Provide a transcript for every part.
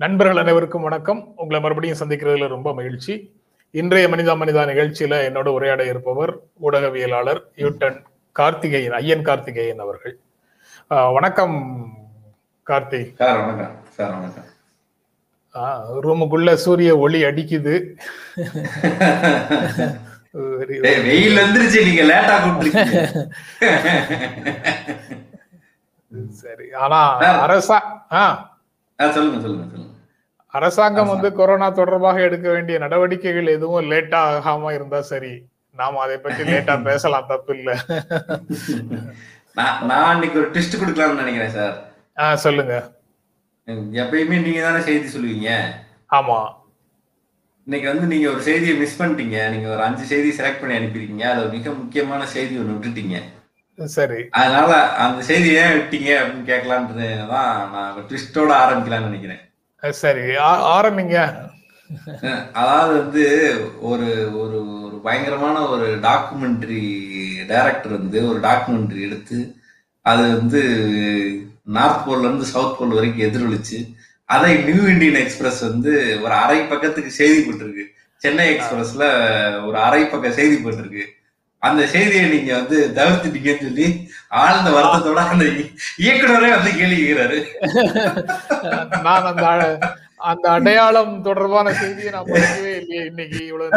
நண்பர்கள் அனைவருக்கும் வணக்கம். உங்களை மறுபடியும் சந்திக்கிறதுல ரொம்ப மகிழ்ச்சி. இன்றைய மனிதா மனிதா நிகழ்ச்சியில என்னோட உரையாட இருப்பவர் ஊடகவியலாளர் யூட்டன் கார்த்திகேயன் ஐயன் கார்த்திகேயன் அவர்கள். வணக்கம் கார்த்தி. ரூமுக்குள்ள சூரிய ஒளி அடிக்குது. வெயில் வந்துருச்சு நீங்க லேட்டா சரி ஆனா அரசா ஆஹ் ஆ, சொல்லுங்க சொல்லுங்க சொல்லுங்க. அரசாங்கம் வந்து கொரோனா தொடர்பாக எடுக்க வேண்டிய நடவடிக்கைகள் எதுவும் லேட்டா ஆகாம இருந்தா சரி. நாம அதை பத்தி லேட்டா பேசலாம் தப்பு இல்ல. நான் இன்னைக்கு ஒரு ட்விஸ்ட் கொடுக்கலாம்னு நினைக்கிறேன் சார். ஆஹ் சொல்லுங்க. எப்பயுமே நீங்க தானே செய்தி சொல்லுவீங்க. ஆமா. இன்னைக்கு வந்து நீங்க ஒரு செய்தியை மிஸ் பண்ணிட்டீங்க. நீங்க ஒரு அஞ்சு செய்தி செலக்ட் பண்ணி அனுப்பியிருக்கீங்க. அதுல மிக முக்கியமான செய்தி ஒண்ணு விட்டுட்டீங்க. சரி. அதனால அந்த செய்தி ஏன் விட்டீங்க அப்படின்னு கேட்கலான்றது தான் நான் ட்விஸ்டோட ஆரம்பிக்கலாம்னு நினைக்கிறேன். சரி. ஆ- ஆரம்பிங்க. அதாவது வந்து ஒரு ஒரு ஒரு பயங்கரமான ஒரு டாக்குமெண்ட்ரி டைரக்டர் வந்து ஒரு டாக்குமெண்ட்ரி எடுத்து அது வந்து நார்த் போல்ல இருந்து சவுத் போல் வரைக்கும் எதிரொலிச்சு அதை நியூ இந்தியன் எக்ஸ்பிரஸ் வந்து ஒரு அரை பக்கத்துக்கு செய்தி போட்டிருக்கு. சென்னை எக்ஸ்பிரஸ்ல ஒரு அரை பக்க செய்தி போட்டிருக்கு. அந்த செய்தியை நீங்க வந்து தவிர்த்துட்டீங்கன்னு சொல்லி ஆழ்ந்த வருத்தத்தோட அந்த இயக்குனரே வந்து கேள்வி கேட்கிறாரு. நான் அந்த அந்த அடையாளம் தொடர்பான செய்தியை நான் படிக்கவே இல்லையே இன்னைக்கு இவ்வளவு.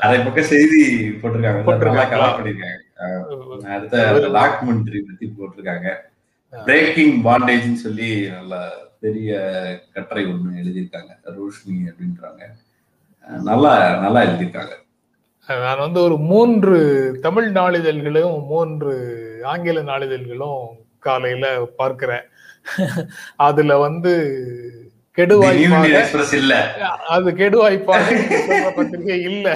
அரை பக்கம் செய்தி போட்டிருக்காங்க. நல்லா போட்டிருக்காங்களா? கவர் பண்ணிருக்காங்க. அடுத்த டாக்குமெண்ட்ரி பத்தி போட்டிருக்காங்க. பிரேக்கிங் பாண்டேஜ்னு சொல்லி நல்ல பெரிய கட்டுரை ஒண்ணு எழுதியிருக்காங்க. ரோஷினி அப்படின்றாங்க. நல்லா நல்லா எழுதியிருக்காங்க. நான் வந்து ஒரு மூன்று தமிழ் நாளிதழ்களும் மூன்று ஆங்கில நாளிதழ்களும் காலையில பார்க்கிறேன். அதுல வந்து கெடுவாய்ப்பாக இல்ல. அது கெடுவாய்ப்பாக பத்திரிகை இல்ல.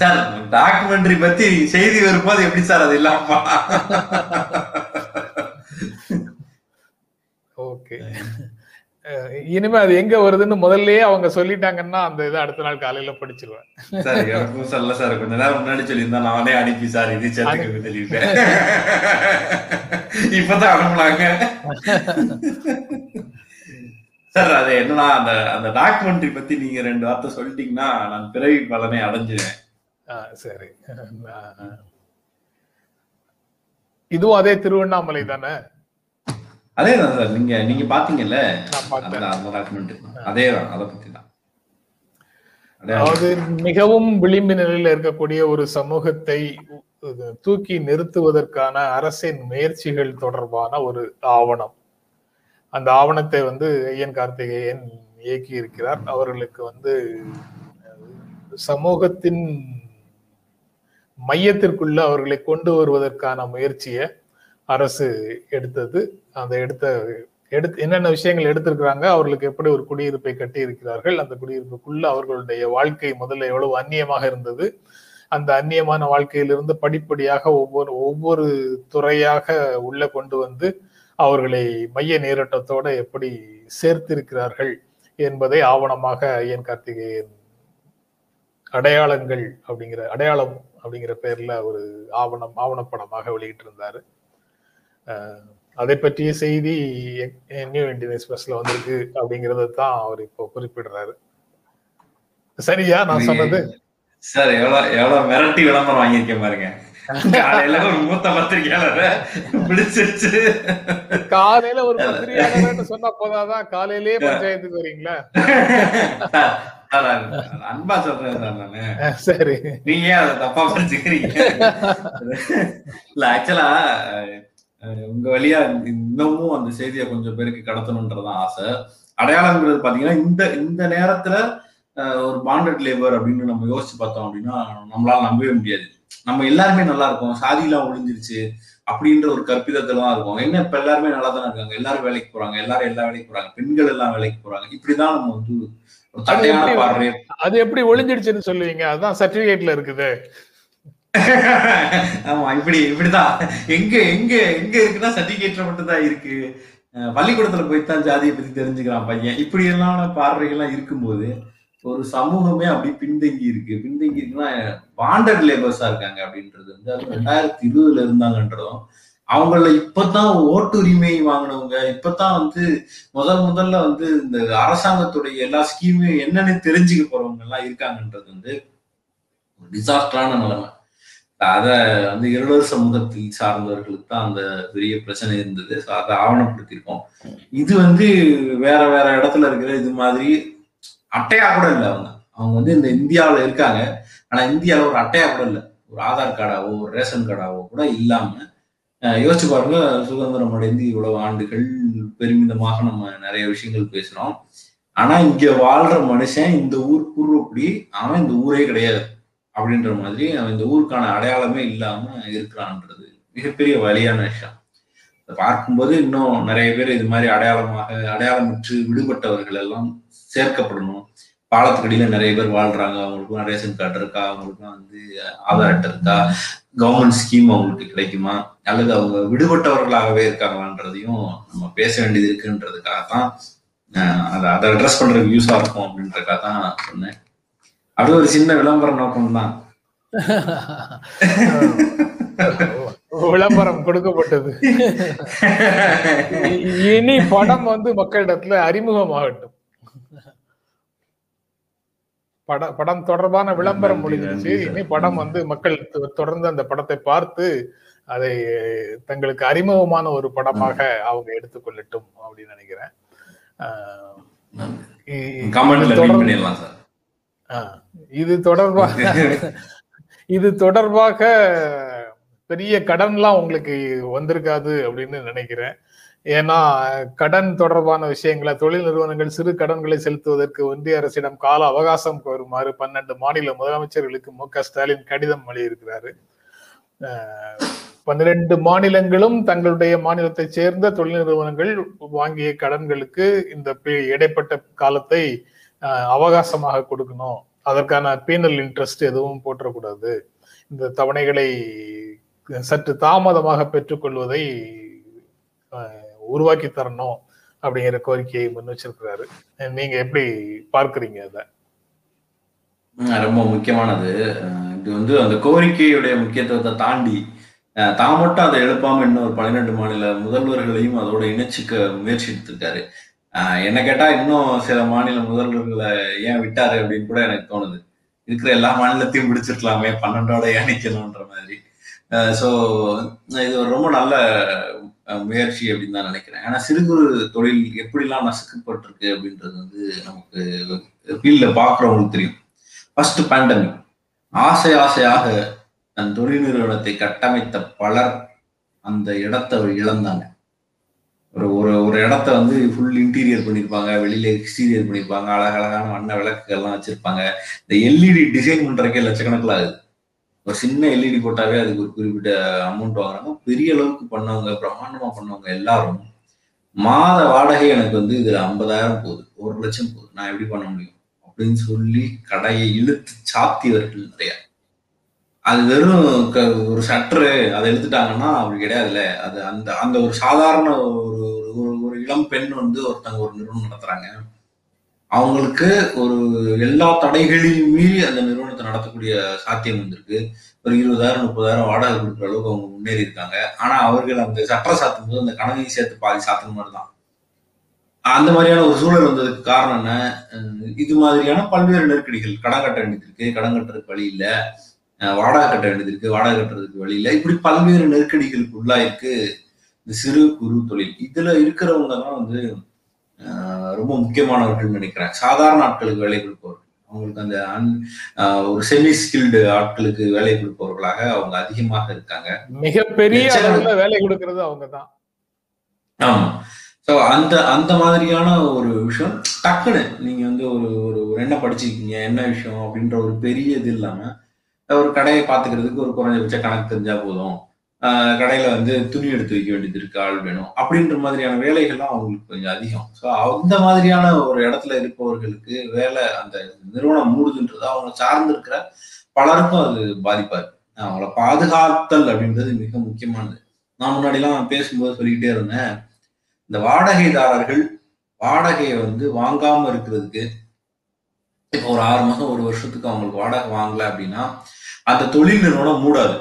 சார் டாக்குமெண்ட்ரி பத்தி செய்தி வரும்போது எப்படி சார் அது இல்லாமா? ஓகே. இனிமே அது எங்க வருதுன்னு முதல்லயே அவங்க சொல்லிட்டாங்கன்னா அந்த இதை அடுத்த நாள் காலையில படிச்சிருவேன். சார் எனக்கும் சொல்ல சார். கொஞ்ச நேரம் முன்னாடி சொல்லியிருந்தா நானே அனுப்பி சார் இது சேர்த்துக்க சொல்லியிருப்பேன் இப்பதான் அனுப்புனாங்க. சார் அது என்னன்னா அந்த அந்த டாக்குமெண்ட்ரி பத்தி நீங்க ரெண்டு வார்த்தை சொல்லிட்டீங்கன்னா நான் பிறவி பலனை அடைஞ்சிருவேன். சரி. இதுவும் அதே திருவண்ணாமலை தானே? அதே தான் சார். நீங்க நீங்க பாத்தீங்கல்ல? அந்த டாக்குமெண்ட்ரி அதே தான் அதை பத்தி தான். அதே அதாவது மிகவும் விளிம்பு நிலையில இருக்கக்கூடிய ஒரு சமூகத்தை தூக்கி நிறுத்துவதற்கான அரசின் முயற்சிகள் தொடர்பான ஒரு ஆவணம். அந்த ஆவணத்தை வந்து ஐயன் கார்த்திகேயன் இயக்கி இருக்கிறார் அவர்களுக்கு வந்து சமூகத்தின் மையத்திற்குள்ள அவர்களை கொண்டு வருவதற்கான முயற்சியை அரசு எடுத்தது. அந்த எடுத்த எடுத்து என்னென்ன விஷயங்கள் எடுத்திருக்கிறாங்க அவர்களுக்கு எப்படி ஒரு குடியிருப்பை கட்டி இருக்கிறார்கள் அந்த குடியிருப்புக்குள்ள அவர்களுடைய வாழ்க்கை முதல்ல எவ்வளவு அந்நியமாக இருந்தது அந்த அந்நியமான வாழ்க்கையிலிருந்து படிப்படியாக ஒவ்வொரு ஒவ்வொரு துறையாக உள்ள கொண்டு வந்து அவர்களை மைய நீரோட்டத்தோட எப்படி சேர்த்திருக்கிறார்கள் என்பதை ஆவணமாக ஐயன் கார்த்திகேயன் அடையாளங்கள் அப்படிங்கிற அடையாளம் அப்படிங்கிற பேர்ல ஒரு ஆவணம் ஆவணப்படமாக வெளியிட்டிருந்தாரு. அதை பற்றிய செய்தி நியூ இந்தியன் எக்ஸ்பிரஸ்ல வந்திருக்கு அப்படிங்கறத தான் அவர் இப்போ குறிப்பிடுறாரு. சரியா? நான் சொன்னது? சார் எவ்வளவு எவ்வளவு மிரட்டி விளம்பரம் வாங்கியிருக்கேன் பாருங்க. காலையில ஒரு மூத்த பத்திரிகையாளரை பிடிச்சிருச்சு காலையில ஒரு சொன்னா போதாதான் காலையிலேயே பஞ்சாயத்துக்கு வரீங்களா? அன்பா சொல்றேன் சார் நானு. அஹ் சரி. நீங்க அதை தப்பா இல்ல ஆக்சுவலா உங்க வழியா இன்னமும் அந்த செய்தியை கொஞ்சம் பேருக்கு கடத்தணும்ன்றதான் ஆசை. அடையாளங்கிறது பாத்தீங்கன்னா இந்த இந்த நேரத்துல ஒரு பாண்டட் லேபர் அப்படின்னு நம்ம யோசிச்சு பார்த்தோம் அப்படின்னா நம்மளால நம்பவே முடியாது. நம்ம எல்லாருமே நல்லா இருக்கோம் சாதியெல்லாம் ஒழிஞ்சிருச்சு அப்படின்ற ஒரு கற்பிதத்துல தான் இருக்கும். என்ன இப்ப எல்லாருமே நல்லா தானே இருக்காங்க? எல்லாரும் வேலைக்கு போறாங்க எல்லாரும் எல்லா வேலைக்கு போறாங்க பெண்கள் எல்லாம் வேலைக்கு போறாங்க. இப்படிதான் நம்ம வந்து அது எப்படி ஒளிஞ்சிடுச்சுன்னு சொல்லுவீங்க? அதுதான் சர்டிபிகேட்ல இருக்குது. ஆமா இப்படி இப்படிதான். எங்க எங்க எங்க இருக்குன்னா சர்டிபிகேட்ல மட்டும்தான் இருக்கு. அஹ் பள்ளிக்கூடத்துல போய்தான் ஜாதியை பத்தி தெரிஞ்சுக்கிறான் பையன். இப்படி எல்லாம் பார்வைகள்லாம் இருக்கும்போது ஒரு சமூகமே அப்படி பின்தங்கி இருக்கு. பின்தங்கி இருக்குன்னா பாண்டட் லேபர்ஸா இருக்காங்க அப்படின்றது வந்து அது ரெண்டாயிரத்தி இருபதுல இருந்தாங்கன்றதும் அவங்கள இப்பதான் ஓட்டுரிமை வாங்கினவங்க இப்பதான் வந்து முதல் முதல்ல வந்து இந்த அரசாங்கத்துடைய எல்லா ஸ்கீமையும் என்னன்னு தெரிஞ்சுக்க போறவங்க எல்லாம் இருக்காங்கன்றது வந்து டிசாஸ்டரான நிலைமை. அத வந்து இருளர் சமூகத்தில் சார்ந்தவர்களுக்கு தான் அந்த பெரிய பிரச்சனை இருந்தது. ஸோ அதை ஆவணப்படுத்தியிருக்கோம். இது வந்து வேற வேற இடத்துல இருக்கிற இது மாதிரி அட்டையா கூட இல்லை அவங்க. அவங்க வந்து இந்த இந்தியாவில் இருக்காங்க. ஆனா இந்தியாவில் ஒரு அட்டையா கூட இல்லை. ஒரு ஆதார் கார்டாவோ ஒரு ரேஷன் கார்டாவோ கூட இல்லாம யோசிச்சு பாருங்க சுதந்திரம் அடைந்து இவ்வளவு ஆண்டுகள் பெருமிதமாக நம்ம நிறைய விஷயங்கள் பேசுறோம். ஆனா இங்க வாழ்ற மனுஷன் இந்த ஊர் கூறுப்படி அவன் இந்த ஊரே கிடையாது. அப்படின்ற மாதிரி அவன் இந்த ஊருக்கான அடையாளமே இல்லாம இருக்கிறான்றது மிகப்பெரிய வழியான விஷயம். பார்க்கும்போது இன்னும் நிறைய பேர் இது மாதிரி அடையாளமாக அடையாளமற்று விடுபட்டவர்கள் எல்லாம் சேர்க்கப்படணும். பாலத்துக்கடியில நிறைய பேர் வாழ்றாங்க. அவங்களுக்குலாம் ரேஷன் கார்டு இருக்கா? அவங்களுக்குலாம் வந்து ஆதார் அட்டை இருக்கா? கவர்மெண்ட் ஸ்கீம் அவங்களுக்கு கிடைக்குமா? அல்லது அவங்க விடுபட்டவர்களாகவே இருக்காங்களான்றதையும் நம்ம பேச வேண்டியது இருக்குன்றதுக்காக தான் அதை அதை அட்ரஸ் பண்றதுக்கு யூஸா இருக்கும் அப்படின்றதுக்காக தான் சொன்னேன். அது ஒரு சின்ன விளம்பர நோக்கம் தான் விளம்பரம் கொடுக்கப்பட்டது. இனி படம் வந்து மக்களிடத்துல அறிமுகமாகட்டும். பட படம் தொடர்பான விளம்பரம் முடிஞ்சிருச்சு. இனி படம் வந்து மக்கள் தொடர்ந்து அந்த படத்தை பார்த்து அதை தங்களுக்கு அறிமுகமான ஒரு படமாக அவங்க எடுத்துக்கொள்ளட்டும் அப்படின்னு நினைக்கிறேன். இது தொடர்பாக இது தொடர்பாக பெரிய கடன்லாம் உங்களுக்கு வந்திருக்காது அப்படின்னு நினைக்கிறேன். ஏன்னா கடன் தொடர்பான விஷயங்களை தொழில் நிறுவனங்கள் சிறு கடன்களை செலுத்துவதற்கு ஒன்றிய அரசிடம் கால அவகாசம் கோருமாறு பன்னெண்டு மாநில முதலமைச்சர்களுக்கு மு. க. ஸ்டாலின் கடிதம் எழுதியிருக்கிறாரு. பன்னிரண்டு மாநிலங்களும் தங்களுடைய மாநிலத்தை சேர்ந்த தொழில் நிறுவனங்கள் வாங்கிய கடன்களுக்கு இந்த இடைப்பட்ட காலத்தை அவகாசமாக கொடுக்கணும். அதற்கான பீனல் இன்ட்ரெஸ்ட் எதுவும் போற்றக்கூடாது. இந்த தவணைகளை சற்று தாமதமாக பெற்றுக்கொள்வதை உருவாக்கி தரணும் அப்படிங்கிற கோரிக்கையை முன் வச்சிருக்கிறாரு நீங்க எப்படி பார்க்குறீங்க அதை? ரொம்ப முக்கியமானது. இது வந்து அந்த கோரிக்கையுடைய முக்கியத்துவத்தை தாண்டி தான் மட்டும் அதை எழுப்பாம இன்னொரு ஒரு பன்னிரெண்டு மாநில முதல்வர்களையும் அதோட இணைச்சிக்க முயற்சி எடுத்திருக்காரு என்ன கேட்டா இன்னும் சில மாநில முதல்வர்களை ஏன் விட்டாரு அப்படின்னு கூட எனக்கு தோணுது. இருக்கிற எல்லா மாநிலத்தையும் பிடிச்சிருக்கலாமே பன்னெண்டோட ஏன் நிக்கணும்ன்ற மாதிரி ஸோ இது ரொம்ப நல்ல முயற்சி அப்படின்னு தான் நினைக்கிறேன். ஏன்னா சிறு குறு தொழில் எப்படிலாம் நசுக்கப்பட்டிருக்கு அப்படின்றது வந்து நமக்கு ஃபீல்டில் பார்க்குறவங்களுக்கு தெரியும். ஃபர்ஸ்ட் பேண்டமிக் ஆசை ஆசையாக தன் தொழில் நிறுவனத்தை கட்டமைத்த பலர் அந்த இடத்தை இழந்தாங்க. ஒரு ஒரு ஒரு இடத்த வந்து ஃபுல் இன்டீரியர் பண்ணியிருப்பாங்க வெளியில எக்ஸ்டீரியர் பண்ணியிருப்பாங்க அழகழகான வண்ண விளக்குகள்லாம் வச்சிருப்பாங்க. இந்த எல்இடி டிசைன் பண்றதுக்கே லட்சக்கணக்கில் ஆகுது. ஒரு சின்ன எல்இடி போட்டாவே அதுக்கு ஒரு குறிப்பிட்ட அமௌண்ட் வாங்குறாங்க. பெரிய அளவுக்கு பண்ணவங்க பிரம்மாண்டமா பண்ணவங்க எல்லாரும் மாத வாடகை எனக்கு வந்து இதுல ஐம்பதாயிரம் போகுது. ஒரு லட்சம் போகுது. நான் எப்படி பண்ண முடியும்? அப்படின்னு சொல்லி கடையை இழுத்து சாத்தியவர்கள் நிறைய. அது வெறும் ஒரு சட்ரு அதை எடுத்துட்டாங்கன்னா அப்படி கிடையாதுல்ல. அது அந்த அந்த ஒரு சாதாரண ஒரு இளம் பெண் வந்து ஒருத்தங்க ஒரு நிறுவனம் நடத்துறாங்க. அவங்களுக்கு ஒரு எல்லா தடைகளையும் மீறி அந்த நிறுவனத்தை நடத்தக்கூடிய சாத்தியம் வந்திருக்கு. ஒரு இருபதாயிரம் முப்பதாயிரம் வாடகை கொடுக்குற அளவுக்கு அவங்க முன்னேறி இருக்காங்க. ஆனா அவர்கள் அந்த சட்டை சாத்தும் போது அந்த கணவனையும் சேர்த்து பாதி சாத்துற மாதிரி தான். அந்த மாதிரியான ஒரு சூழல் வந்ததுக்கு காரணம் என்ன? இது மாதிரியான பல்வேறு நெருக்கடிகள். கடன் கட்ட வேண்டியது இருக்கு கடன் கட்டுறதுக்கு வழி இல்லை. வாடகை கட்ட வேண்டியது இருக்கு வாடகை கட்டுறதுக்கு வழி இல்லை. இப்படி பல்வேறு நெருக்கடிகளுக்கு உள்ளாயிருக்கு. இந்த சிறு குறு தொழில். இதுல இருக்கிறவங்க தான் வந்து ரொம்ப முக்கியமானவர்கள் நினைக்கிறேன். சாதாரண ஆட்களுக்கு வேலை கொடுப்பவர்கள். அவங்களுக்கு அந்த அன் ஒரு செமி ஸ்கில்டு ஆட்களுக்கு வேலை கொடுப்பவர்களாக அவங்க அதிகமாக இருக்காங்க. மிகப்பெரிய வேலை கொடுக்கறது அவங்க தான். ஆமா. ஸோ அந்த அந்த மாதிரியான ஒரு விஷயம் டக்குன்னு நீங்க வந்து ஒரு ஒரு என்ன படிச்சிருக்கீங்க என்ன விஷயம் அப்படின்ற ஒரு பெரிய இது இல்லாம ஒரு கடையை பாத்துக்கிறதுக்கு ஒரு குறைஞ்சபட்ச கணக்கு தெரிஞ்சா போதும். கடையில வந்து துணி எடுத்து வைக்க வேண்டியது இருக்கு ஆள் வேணும். அப்படின்ற மாதிரியான வேலைகள்லாம் அவங்களுக்கு கொஞ்சம் அதிகம். ஸோ அந்த மாதிரியான ஒரு இடத்துல இருப்பவர்களுக்கு வேலை அந்த நிறுவனம் மூடுதுன்றது அவங்க சார்ந்திருக்கிற பலருக்கும் அது பாதிப்பா இருக்கு. அவங்கள பாதுகாத்தல் அப்படின்றது மிக முக்கியமானது. நான் முன்னாடிலாம் பேசும்போது சொல்லிக்கிட்டே இருந்தேன். இந்த வாடகைதாரர்கள் வாடகையை வந்து வாங்காம இருக்கிறதுக்கு இப்போ ஒரு ஆறு மாசம் ஒரு வருஷத்துக்கு அவங்களுக்கு வாடகை வாங்கல அப்படின்னா அந்த தொழில் நிறுவனம் மூடாது.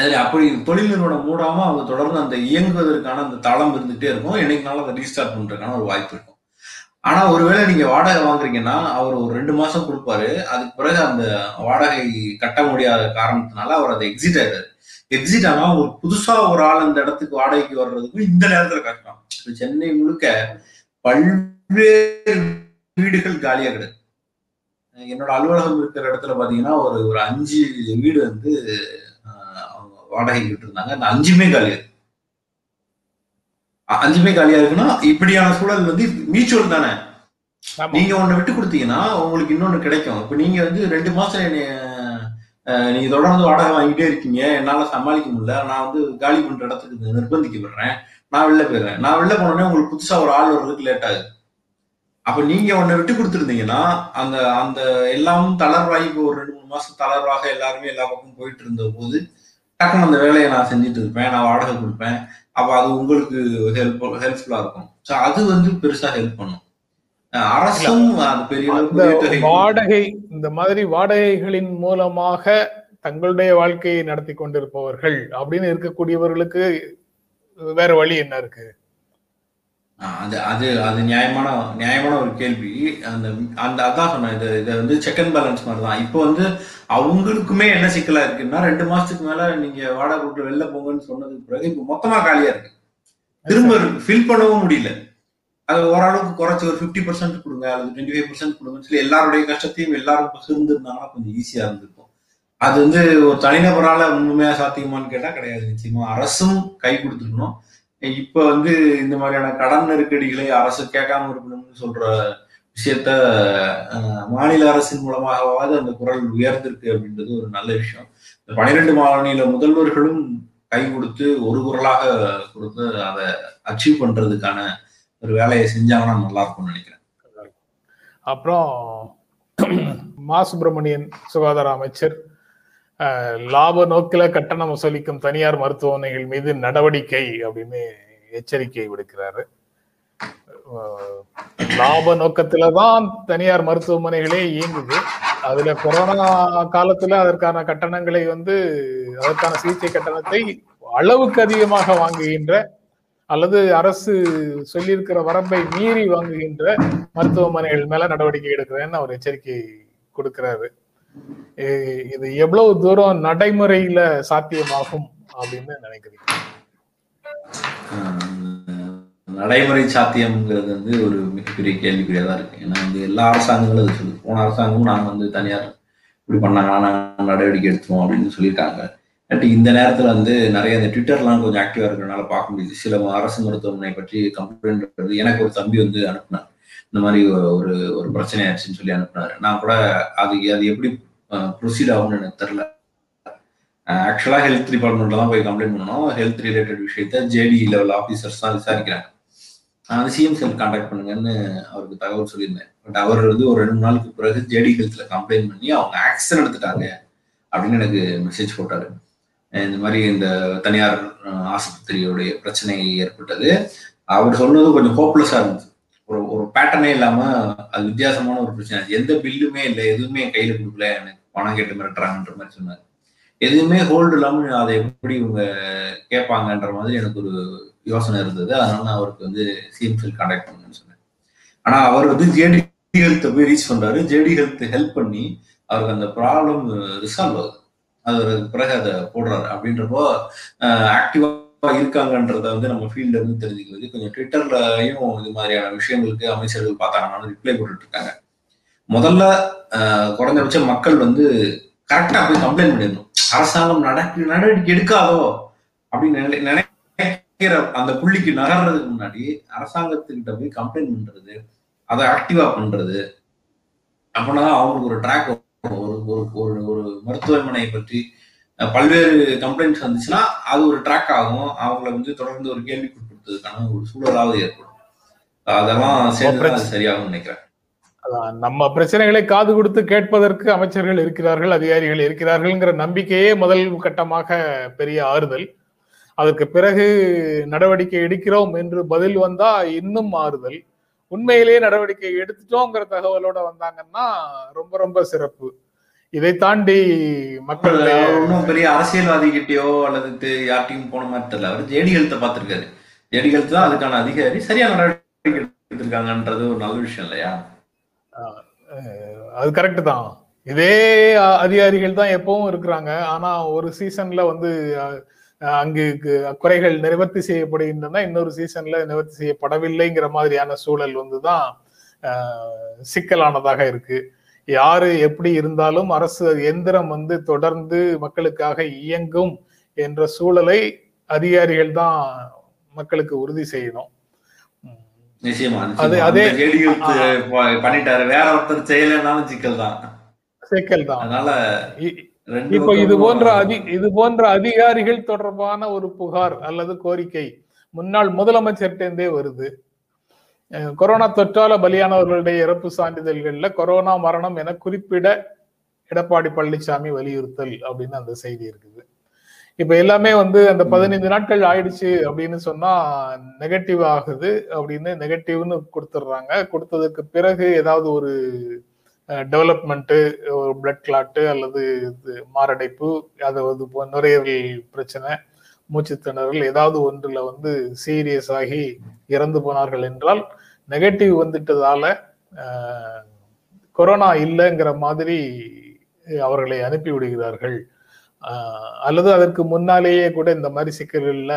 அதில் அப்படி தொழில் நிறுவனம் மூடாமல் அவங்க தொடர்ந்து அந்த இயங்குவதற்கான அந்த தளம் இருந்துகிட்டே இருக்கும். என்னைக்குனாலும் அதை ரீஸ்டார்ட் பண்ணுறதுக்கான ஒரு வாய்ப்பு இருக்கும். ஆனா ஒருவேளை நீங்க வாடகை வாங்குறீங்கன்னா அவர் ஒரு ரெண்டு மாசம் கொடுப்பாரு. அதுக்கு பிறகு அந்த வாடகை கட்ட முடியாத காரணத்தினால அவர் அதை எக்ஸிட் ஆயிடுறாரு எக்ஸிட் ஆனா ஒரு புதுசா ஒரு ஆள் அந்த இடத்துக்கு வாடகைக்கு வர்றதுக்கும் இந்த நேரத்துல கஷ்டம் சென்னை முழுக்க பல்வேறு வீடுகள் காலியா கிடக்கு. என்னோட அலுவலகம் இருக்கிற இடத்துல பாத்தீங்கன்னா ஒரு ஒரு அஞ்சு வீடு வந்து ஆஹ், அவங்க வாடகைக்கு விட்டு இருந்தாங்க அந்த அஞ்சுமே காலியா இருக்கு. அ- அஞ்சுமே காலியா இருக்குன்னா இப்படியான சூழல் வந்து மியூச்சுவல் தானே. நீங்க ஒண்ணு விட்டு கொடுத்தீங்கன்னா உங்களுக்கு இன்னொன்னு கிடைக்கும். இப்ப நீங்க வந்து ரெண்டு மாசம் என்னைய நீங்க தொடர்ந்து வாடகை வாங்கிட்டே இருக்கீங்க. என்னால சமாளிக்க முடியல. நான் வந்து காலி பண்ற இடத்துக்கு நிர்பந்திக்கப்படுறேன் நான் வெளில போயிடுறேன். நான் வெளில போனோடனே உங்களுக்கு புதுசா ஒரு ஆள் வர்றதுக்கு லேட் ஆகுது. அப்ப நீங்க ஒண்ணு விட்டு கொடுத்துருந்தீங்கன்னா அந்த அந்த எல்லாம் தளர்வாகி இப்போ ஒரு ரெண்டு மூணு மாசம் தளர்வாக எல்லாருமே எல்லா பக்கமும் போயிட்டு இருந்த போது டக்குன்னு அந்த வேலையை நான் செஞ்சுட்டு இருப்பேன் நான் வாடகை கொடுப்பேன். அப்ப அது உங்களுக்கு ஹெல்ப் ஹெல்ப்ஃபுல்லா இருக்கும். ஸோ அது வந்து பெருசா ஹெல்ப் பண்ணும். அரசும் அது பெரிய. வாடகை இந்த மாதிரி வாடகைகளின் மூலமாக தங்களுடைய வாழ்க்கையை நடத்தி கொண்டிருப்பவர்கள் அப்படின்னு இருக்கக்கூடியவர்களுக்கு வேற வழி என்ன இருக்கு? அது அது அது நியாயமான நியாயமான ஒரு கேள்வி. அந்த அந்த அதான் சொன்னேன் இது இது வந்து செக் அண்ட் பேலன்ஸ் மாதிரி தான் இப்போ வந்து அவங்களுக்குமே என்ன சிக்கலா இருக்குன்னா ரெண்டு மாசத்துக்கு மேல நீங்க வாடகை விட்டு வெளில போங்கன்னு சொன்னதுக்கு பிறகு இப்போ மொத்தமா காலியா இருக்கு. திரும்ப ஃபில் பண்ணவும் முடியல. அது ஓரளவுக்கு குறைச்சி ஒரு ஃபிஃப்டி பர்சன்ட் கொடுங்க அல்லது டுவெண்ட்டி ஃபைவ் பர்சன்ட் கொடுங்கன்னு சொல்லி எல்லாருடைய கஷ்டத்தையும் எல்லாரும் பகிர்ந்துருந்தாங்கன்னா கொஞ்சம் ஈஸியா இருந்திருக்கும். அது வந்து ஒரு தனிநபரால உண்மையா சாத்தியமான்னு கேட்டா கிடையாது நிச்சயமா. அரசும் கை கொடுத்துருக்கணும் இப்ப வந்து இந்த மாதிரியான கடன் நெருக்கடிகளை அரசு கேட்காம இருக்கணும்னு சொல்ற விஷயத்த மாநில அரசின் மூலமாகவாவது அந்த குரல் உயர்ந்திருக்கு அப்படின்றது ஒரு நல்ல விஷயம். இந்த பனிரெண்டு மாநில முதல்வர்களும் கை கொடுத்து ஒரு குரலாக கொடுத்து அதை அச்சீவ் பண்றதுக்கான ஒரு வேலையை செஞ்சாங்கன்னா நல்லா இருக்கும்னு நினைக்கிறேன். அப்புறம் மா சுப்பிரமணியன் சுகாதார அமைச்சர் லாப நோக்கில கட்டணம் வசூலிக்கும் தனியார் மருத்துவமனைகள் மீது நடவடிக்கை அப்படின்னு எச்சரிக்கை விடுக்கிறாரு. லாப நோக்கத்துல தான் தனியார் மருத்துவமனைகளே இயங்குது. அதுல கொரோனா காலத்துல அதற்கான கட்டணங்களை வந்து அதற்கான சிகிச்சை கட்டணத்தை அளவுக்கு அதிகமாக வாங்குகின்ற அல்லது அரசு சொல்லியிருக்கிற வரம்பை மீறி வாங்குகின்ற மருத்துவமனைகள் மேல நடவடிக்கை எடுக்கிறேன்னு அவர் எச்சரிக்கை கொடுக்கிறாரு. இது எவ்வளவு தூரம் நடைமுறையில சாத்தியமாகும் அப்படின்னு நினைக்கிறீங்க? நடைமுறை சாத்தியம்ங்கிறது வந்து ஒரு மிகப்பெரிய கேள்விக்குறியா தான் இருக்கு. ஏன்னா வந்து எல்லா அரசாங்கங்களும் அது சொல்லுது. போன அரசாங்கமும் நாங்க வந்து தனியார் இப்படி பண்ணாங்கன்னா நாங்க நடவடிக்கை எடுத்துவோம் அப்படின்னு சொல்லியிருக்காங்க. பட் இந்த நேரத்துல வந்து நிறைய இந்த ட்விட்டர்லாம் கொஞ்சம் ஆக்டிவா இருக்கிறனால பார்க்க முடியுது. சில அரசு மருத்துவமனை பற்றி கம்ப்ளைண்ட் எனக்கு ஒரு தம்பி வந்து அனுப்புனார். இந்த மாதிரி ஒரு ஒரு பிரச்சனை ஆச்சுன்னு சொல்லி அனுப்புனாரு. நான் கூட அது அது எப்படி ப்ரொசீட் ஆகும்னு எனக்கு தெரில ஆக்சுவலாக ஹெல்த் டிபார்ட்மெண்ட்ல தான் போய் கம்ப்ளைண்ட் பண்ணணும். ஹெல்த் ரிலேட்டட் விஷயத்த ஜேடி லெவல் ஆஃபீஸர்ஸ் தான் விசாரிக்கிறாங்க. நான் வந்து சிஎம் செல் கான்டாக்ட் பண்ணுங்கன்னு அவருக்கு தகவல் சொல்லியிருந்தேன். பட் அவர் வந்து ஒரு ரெண்டு நாளுக்கு பிறகு ஜேடி ஹெல்த்ல கம்ப்ளைண்ட் பண்ணி அவங்க ஆக்ஷன் எடுத்துட்டாங்க அப்படின்னு எனக்கு மெசேஜ் போட்டாரு. இந்த மாதிரி இந்த தனியார் ஆஸ்பத்திரியோடைய பிரச்சனை ஏற்பட்டது. அவர் சொன்னது கொஞ்சம் ஹோப்லெஸ்ஸாக இருந்துச்சு. ஒரு ஒரு பேட்டர்னே இல்லாம அது வித்தியாசமான ஒரு பிரச்சனை. எந்த பில்லுமே இல்லை எதுவுமே கையில கொடுக்கல எனக்கு பணம் கேட்டு மிரட்டுறாங்கன்ற மாதிரி சொன்னார். எதுவுமே ஹோல்டு இல்லாம அதை எப்படி இவங்க கேட்பாங்கன்ற மாதிரி எனக்கு ஒரு யோசனை இருந்தது. அதனால நான் அவருக்கு வந்து சிஎம்சில் கான்டாக்ட் பண்ணுன்னு சொன்னேன். ஆனா அவர் வந்து ஜேடி ஹெல்த் போய் ரீச் பண்றாரு. ஜேடி ஹெல்த் ஹெல்ப் பண்ணி அவருக்கு அந்த ப்ராப்ளம் ரிசால்வ் ஆகுது. அது பிறகு அதை போடுறாரு. அப்படின்றப்போ ஆக்டிவா இருக்காங்கன்றத வந்து நம்ம ஃபீல்ட்ல இருந்து தெரிஞ்சுக்கிறது. கொஞ்சம் ட்விட்டர்லயும் இது மாதிரியான விஷயங்களுக்கு அமைச்சர்கள் பார்த்தாங்கன்னாலும் ரிப்ளை போட்டுட்டு இருக்காங்க முதல்ல குறைஞ்சபட்ச மக்கள் வந்து கரெக்டா போய் கம்ப்ளைண்ட் பண்ணிடணும். அரசாங்கம் நடக்க நடவடிக்கை எடுக்காதோ அப்படின்னு நினைக்கிற அந்த புள்ளிக்கு நகர்றதுக்கு முன்னாடி அரசாங்கத்துக்கிட்ட போய் கம்ப்ளைண்ட் பண்றது அதை ஆக்டிவா பண்றது அப்படின்னா அவங்களுக்கு ஒரு ட்ராக் ஒரு ஒரு ஒரு ஒரு மருத்துவமனையை பற்றி பல்வேறு கம்ப்ளைண்ட்ஸ் வந்துச்சுன்னா அது ஒரு ட்ராக் ஆகும். அவங்கள வந்து தொடர்ந்து ஒரு கேள்விக்கு உட்படுத்துறதுக்கான ஒரு சூழலாவது ஏற்படும். அதெல்லாம் சேர்ந்து அது சரியாகும்னு நினைக்கிறேன். நம்ம பிரச்சனைகளை காது கொடுத்து கேட்பதற்கு அமைச்சர்கள் இருக்கிறார்கள் அதிகாரிகள் இருக்கிறார்கள்ங்கிற நம்பிக்கையே முதல் கட்டமாக பெரிய ஆறுதல். அதற்கு பிறகு நடவடிக்கை எடுக்கிறோம் என்று பதில் வந்தா இன்னும் ஆறுதல். உண்மையிலேயே நடவடிக்கை எடுத்துட்டோங்கிற தகவலோட வந்தாங்கன்னா ரொம்ப ரொம்ப சிறப்பு. இதை தாண்டி அவர் ஒன்றும் பெரிய அரசியல்வாதி கிட்டயோ அல்லது யார்கிட்டயும் போன மாதிரி தெரியல. அவர் ஜேடி ஹெல்த்தை பார்த்திருக்காரு. ஜேடி ஹெல்த் தான் அதுக்கான அதிகாரி. சரியான நடவடிக்கை எடுத்திருக்காங்கன்றது ஒரு நல்ல விஷயம் இல்லையா? அது கரெக்ட் தான். இதே அதிகாரிகள் தான் எப்பவும் இருக்கிறாங்க. ஆனா ஒரு சீசன்ல வந்து அங்கு குறைகள் நிவர்த்தி செய்யப்படுகின்றன. இன்னொரு சீசன்ல நிவர்த்தி செய்யப்படவில்லைங்கிற மாதிரியான சூழல் வந்துதான் அஹ், சிக்கலானதாக இருக்கு. யாரு எப்படி இருந்தாலும் அரசு எந்திரம் வந்து தொடர்ந்து மக்களுக்காக இயங்கும் என்ற சூழலை அதிகாரிகள் தான் மக்களுக்கு உறுதி செய்யணும். பண்ணிட்டாரு. வேற ஒருத்தர் செய்யலைன்னாலும் சிக்கல் தான். சிக்கல் தான். அதனால இப்போ இது போன்ற அதி இது போன்ற அதிகாரிகள் தொடர்பான ஒரு புகார் அல்லது கோரிக்கை முன்னாள் முதலமைச்சர்கிட்டே வருது. கொரோனா தொற்றால பலியானவர்களுடைய இறப்பு சான்றிதழ்கள்ல கொரோனா மரணம் என குறிப்பிட எடப்பாடி பழனிசாமி வலியுறுத்தல் அப்படின்னு அந்த செய்தி இருக்குது. இப்ப எல்லாமே வந்து அந்த பதினைந்து நாட்கள் ஆயிடுச்சு அப்படின்னு சொன்னா நெகட்டிவ் ஆகுது அப்படின்னு நெகட்டிவ்னு கொடுத்துடுறாங்க கொடுத்ததுக்கு பிறகு ஏதாவது ஒரு டெவலப்மெண்ட் ஒரு பிளட் கிளாட்டு அல்லது இது மாரடைப்பு அதாவது நுரையீரல் பிரச்சனை மூச்சு திணறல் ஏதாவது ஒன்றுல வந்து சீரியஸ் ஆகி இறந்து போனார்கள் என்றால் நெகட்டிவ் வந்துட்டதால கொரோனா இல்லைங்கிற மாதிரி அவர்களை அனுப்பி விடுகிறார்கள். அல்லது அதற்கு முன்னாலேயே கூட இந்த மாதிரி சிக்கல்களில்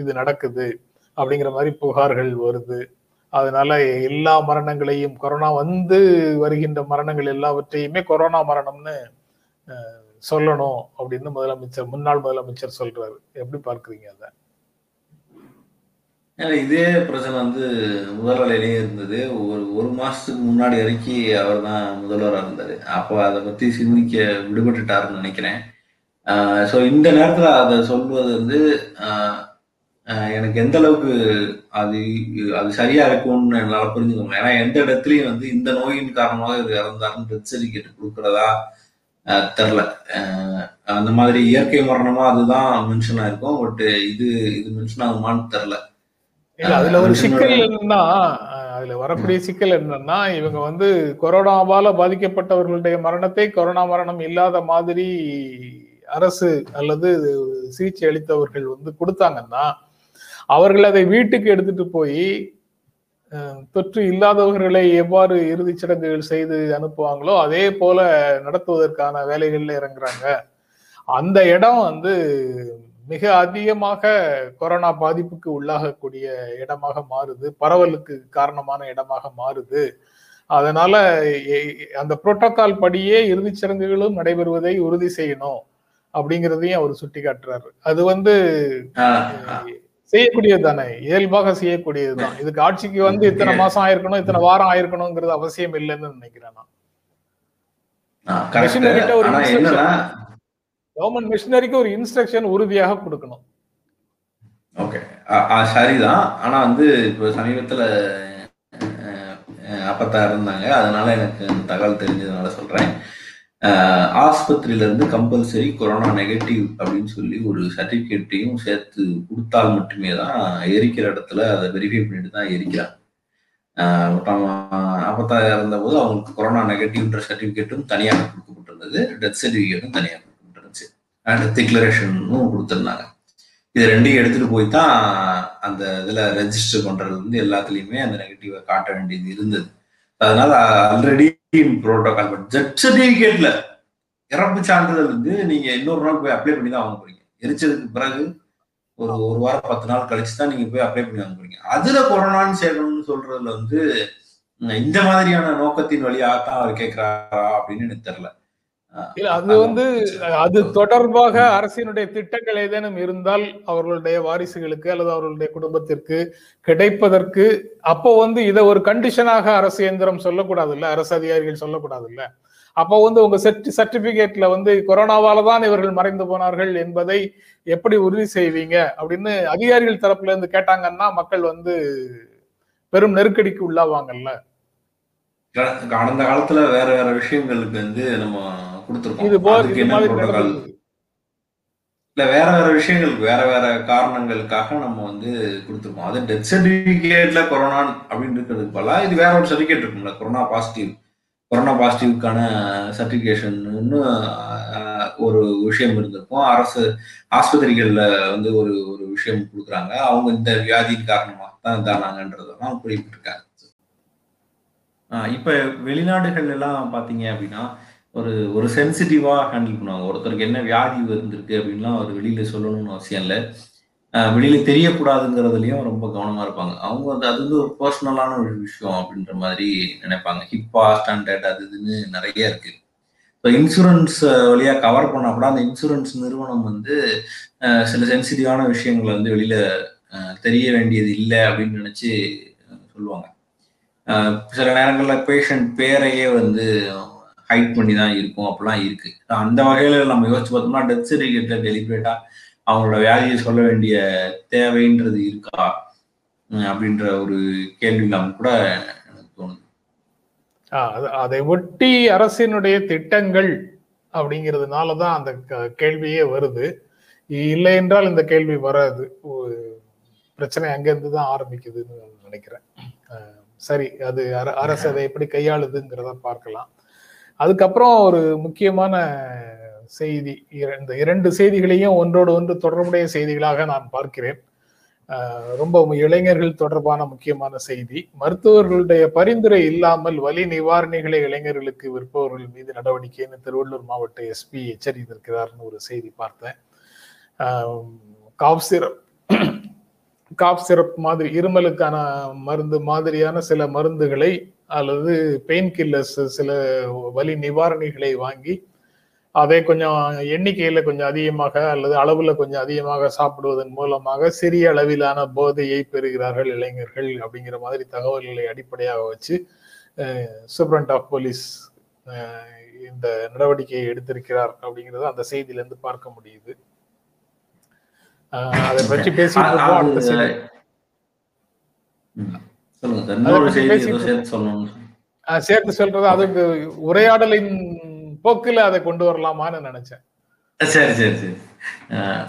இது நடக்குது அப்படிங்கிற மாதிரி புகார்கள் வருது. அதனால எல்லா மரணங்களையும் கொரோனா வந்து வருகின்ற மரணங்கள் எல்லாவற்றையுமே கொரோனா மரணம்னு சொல்லணும் அப்படின்னு முதலமைச்சர் முன்னாள் முதலமைச்சர் சொல்றாரு. எப்படி பார்க்குறீங்க அதை? ஏன்னா இதே பிரச்சனை வந்து முதல்வரையிலேயே இருந்தது ஒரு ஒரு மாசத்துக்கு முன்னாடி வரைக்கும் அவர் தான் முதல்வராக இருந்தார் அப்போ அதை பத்தி சிந்திக்க விடுபட்டுட்டாருன்னு நினைக்கிறேன். ஸோ இந்த நேரத்தில் அதை சொல்வது வந்து எனக்கு எந்த அளவுக்கு அது அது சரியா இருக்கும்னு என்னால் புரிஞ்சுக்க முடியும் ஏன்னா எந்த இடத்துலையும் வந்து இந்த நோயின் காரணமாக இது இறந்தாருன்னு டெத் சர்டிஃபிகேட் கொடுக்கறதா தெரில அந்த மாதிரி இயற்கை மரணமா அதுதான் மென்ஷன் ஆயிருக்கும் பட் இது இது மென்ஷன் ஆகுமான்னு தெரில இல்ல அதுல ஒரு சிக்கல் என்னன்னா அதுல வரக்கூடிய சிக்கல் என்னன்னா இவங்க வந்து கொரோனாவால பாதிக்கப்பட்டவர்களுடைய மரணத்தை கொரோனா மரணம் இல்லாத மாதிரி அரசு அல்லது சிகிச்சை அளித்தவர்கள் வந்து கொடுத்தாங்கன்னா அவர்கள் அதை வீட்டுக்கு எடுத்துட்டு போய் தொற்று இல்லாதவர்களை எவ்வாறு இறுதிச் சடங்குகள் செய்து அனுப்புவாங்களோ அதே போல நடத்துவதற்கான வேலைகள்ல இறங்குறாங்க. அந்த இடம் வந்து மிக அதிகமாக கொரோனா பாதிப்புக்கு உள்ளாகக்கூடிய இடமாக மாறுது. பரவலுக்கு காரணமான இடமாக மாறுது. அதனால அந்த புரோட்டோகால் படியே இறுதிச் சடங்குகளும் நடைபெறுவதை உறுதி செய்யணும் அப்படிங்கிறதையும் அவர் சுட்டி காட்டுறாரு அது வந்து செய்யக்கூடியது தானே இயல்பாக செய்யக்கூடியதுதான். இதுக்கு ஆட்சிக்கு வந்து இத்தனை மாசம் ஆயிருக்கணும் இத்தனை வாரம் ஆயிருக்கணுங்கிறது அவசியம் இல்லைன்னு நினைக்கிறேன் நான். கவர்மெண்ட் மிஷினரிக்கு ஒரு இன்ஸ்ட்ரக்ஷன் உறுதியாக கொடுக்கணும். ஓகே சரிதான். ஆனா வந்து இப்போ சமீபத்துல அப்பத்தா இருந்தாங்க. அதனால எனக்கு தகவல் தெரிஞ்சதுனால சொல்றேன். ஆஸ்பத்திரியில இருந்து கம்பல்சரி கொரோனா நெகட்டிவ் அப்படின்னு சொல்லி ஒரு சர்டிபிகேட்டையும் சேர்த்து கொடுத்தால் மட்டுமே தான் எரிக்கிற இடத்துல அதை வெரிஃபை பண்ணிட்டு தான் எரிக்கிறாங்க. அஹ், இருந்த போது அப்பத்தா இருந்தபோது அவங்களுக்கு கொரோனா நெகட்டிவ்ன்ற சர்டிபிகேட்டும் தனியாக கொடுக்கப்பட்டிருந்தது. டெத் சர்டிபிகேட்டும் தனியாக. அண்ட் டிக்ளரேஷனும் கொடுத்துருந்தாங்க. இது ரெண்டையும் எடுத்துட்டு போய் தான் அந்த இதுல ரெஜிஸ்டர் பண்ணுறது வந்து எல்லாத்துலயுமே அந்த நெகட்டிவை காட்ட வேண்டியது இருந்தது. அதனால ஆல்ரெடி ப்ரோட்டோகால் பட் ஜெட் சர்டிபிகேட்ல இறப்பு சான்றிதழ் வந்து நீங்க இன்னொரு நாள் போய் அப்ளை பண்ணி தான் வாங்க போறீங்க. எரிச்சதுக்கு பிறகு ஒரு ஒரு வாரம் பத்து நாள் கழிச்சு தான் நீங்க போய் அப்ளை பண்ணி வாங்க போறீங்க. அதுல கொரோனான்னு சேர்க்கணும்னு சொல்றதுல வந்து இந்த மாதிரியான நோக்கத்தின் வழியாக தான் அவர் கேட்கிறாரா அப்படின்னு எனக்கு தெரியல. இல்ல அது வந்து அது தொடர்பாக அரசினுடைய திட்டங்கள் ஏதேனும் இருந்தால் அவர்களுடைய வாரிசுகளுக்கு அல்லது அவர்களுடைய குடும்பத்திற்கு கிடைப்பதற்கு அப்போ வந்து இதை ஒரு கண்டிஷனாக அரசு இயந்திரம் சொல்லக்கூடாது இல்ல அரசு அதிகாரிகள் சொல்லக்கூடாது இல்ல அப்போ வந்து உங்க சர்டிபிகேட்ல வந்து கொரோனாவால தான் இவர்கள் மறைந்து போனார்கள் என்பதை எப்படி உறுதி செய்வீங்க அப்படின்னு அதிகாரிகள் தரப்புல இருந்து கேட்டாங்கன்னா மக்கள் வந்து பெரும் நெருக்கடிக்கு உள்ளாவாங்கல்ல. கட- கடந்த காலத்துல வேற வேற விஷயங்களுக்கு வந்து நம்ம கொடுத்துருக்கோம். இது போல் என்ன. இல்ல வேற வேற விஷயங்களுக்கு வேற வேற காரணங்களுக்காக நம்ம வந்து கொடுத்துருக்கோம். அது டெத் சர்டிபிகேட்ல கொரோனா அப்படின்னு இருக்கிறதுக்கு பதிலா இது வேற ஒரு சர்டிபிகேட் இருக்கும்ல கொரோனா பாசிட்டிவ் கொரோனா பாசிட்டிவ்க்கான சர்டிஃபிகேஷன் ஒரு விஷயம் இருந்திருக்கும். அரசு ஆஸ்பத்திரிகள்ல வந்து ஒரு ஒரு விஷயம் கொடுக்குறாங்க. அவங்க இந்த வியாதியின் காரணமாக தான் இதானாங்கன்றதெல்லாம் குறிப்பிட்டிருக்காங்க. இப்ப வெளிநாடுகள் எல்லாம் பாத்தீங்க அப்படின்னா ஒரு ஒரு சென்சிட்டிவாக ஹேண்டில் பண்ணுவாங்க. ஒருத்தருக்கு என்ன வியாதி இருந்திருக்கு அப்படின்லாம் அவர் வெளியில சொல்லணும்னு அவசியம் இல்லை. வெளியில தெரியக்கூடாதுங்கிறதுலயும் ரொம்ப கவனமா இருப்பாங்க. அவங்க வந்து அது வந்து ஒரு பர்சனலான ஒரு விஷயம் அப்படின்ற மாதிரி நினைப்பாங்க. ஹிப்பா ஸ்டாண்டர்ட் அது இதுன்னு நிறைய இருக்கு. இப்போ இன்சூரன்ஸ் வழியா கவர் பண்ணா கூட அந்த இன்சூரன்ஸ் நிறுவனம் வந்து சில சென்சிட்டிவான விஷயங்களை வந்து வெளியில தெரிய வேண்டியது இல்லை அப்படின்னு நினைச்சு சொல்லுவாங்க. சில நேரங்களில் பேஷண்ட் பேரையே வந்து ஹைட் பண்ணி தான் இருக்கும் அப்படிலாம் இருக்கு. அந்த வகையில நம்ம யோசிச்சு பார்த்தோம்னா டெத் சர்டிஃபிகேட்ல டெலிபரேட்டா அவங்களோட வேலையை சொல்ல வேண்டிய தேவைன்றது இருக்கா? அப்படின்ற ஒரு கேள்வி இல்லாம கூட எனக்கு தோணுது. அதை ஒட்டி அரசினுடைய திட்டங்கள் அப்படிங்கிறதுனால தான் அந்த கேள்வியே வருது. இல்லை என்றால் இந்த கேள்வி வராது. பிரச்சனை அங்கிருந்து தான் ஆரம்பிக்குதுன்னு நினைக்கிறேன். சரி அது அரசு அதை எப்படி கையாளுதுங்கிறத பார்க்கலாம். அதுக்கப்புறம் ஒரு முக்கியமான செய்தி. இந்த இரண்டு செய்திகளையும் ஒன்றோடு ஒன்று தொடர்புடைய செய்திகளாக நான் பார்க்கிறேன். ரொம்ப இளைஞர்கள் தொடர்பான முக்கியமான செய்தி. மருத்துவர்களுடைய பரிந்துரை இல்லாமல் வலி நிவாரணிகளை இளைஞர்களுக்கு விற்பவர்கள் மீது நடவடிக்கைன்னு திருவள்ளூர் மாவட்ட எஸ்பி எச்சரித்திருக்கிறார்னு ஒரு செய்தி பார்த்தேன். காப் சிரப் காப் சிரப் மாதிரி இருமலுக்கான மருந்து மாதிரியான சில மருந்துகளை அல்லது பெயின் கில்லர்ஸ் சில வலி நிவாரணிகளை வாங்கி அதை கொஞ்சம் எண்ணிக்கையில் கொஞ்சம் அதிகமாக அல்லது அளவில் கொஞ்சம் அதிகமாக சாப்பிடுவதன் மூலமாக சிறிய அளவிலான போதையை பெறுகிறார்கள் இளைஞர்கள் அப்படிங்கிற மாதிரி தகவல்களை அடிப்படையாக வச்சு சூப்ரண்ட் ஆஃப் போலீஸ் இந்த நடவடிக்கையை எடுத்திருக்கிறார் அப்படிங்கிறத அந்த செய்தியிலேருந்து பார்க்க முடியுது. அதை பற்றி செய்தி சேர்த்து சொல்றது அதுக்கு உரையாடலின் போக்குல அதை கொண்டு வரலாமான்னு நினைச்சேன். சரி சரி சரி.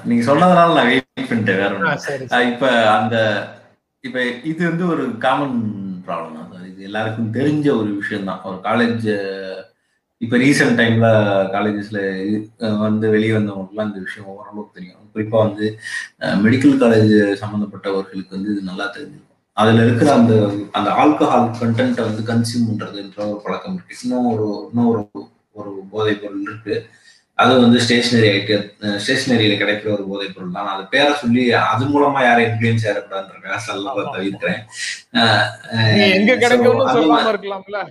நீங்க சொன்னதுனால நான் வெயிட் பண்ணிட்டேன் வேற இப்ப அந்த இப்ப இது வந்து ஒரு காமன் ப்ராப்ளம் தான் இது எல்லாருக்கும் தெரிஞ்ச ஒரு விஷயம் தான் ஒரு காலேஜ் இப்ப ரீசெண்ட் டைம்ல காலேஜஸ்ல வந்து வெளியே வந்தவங்களுக்குலாம் இந்த விஷயம் ஓரளவுக்கு தெரியும். குறிப்பா வந்து மெடிக்கல் காலேஜ் சம்மந்தப்பட்டவர்களுக்கு வந்து இது நல்லா தெரிஞ்சிருக்கும். அதுல இருக்கிற அந்த அந்த ஆல்கஹால் கண்டென்ட்டை வந்து கன்சியூம் பண்றதுன்ற ஒரு பழக்கம் இருக்கு. இன்னும் ஒரு இன்னும் ஒரு ஒரு போதைப் பொருள் இருக்கு. அது வந்து ஸ்டேஷனரி ஐட்டு ஸ்டேஷனரியில கிடைக்கிற ஒரு போதைப் பொருள் தான். அது பேரை சொல்லி அது மூலமா யாரும் இன்ஃபுளுன்ஸ் ஆயிடக்கூடாதுன்ற சொல்ல தவிர்க்கிறேன் எங்க கிடைக்கும்னு சொல்லாம இருக்கலாம்ல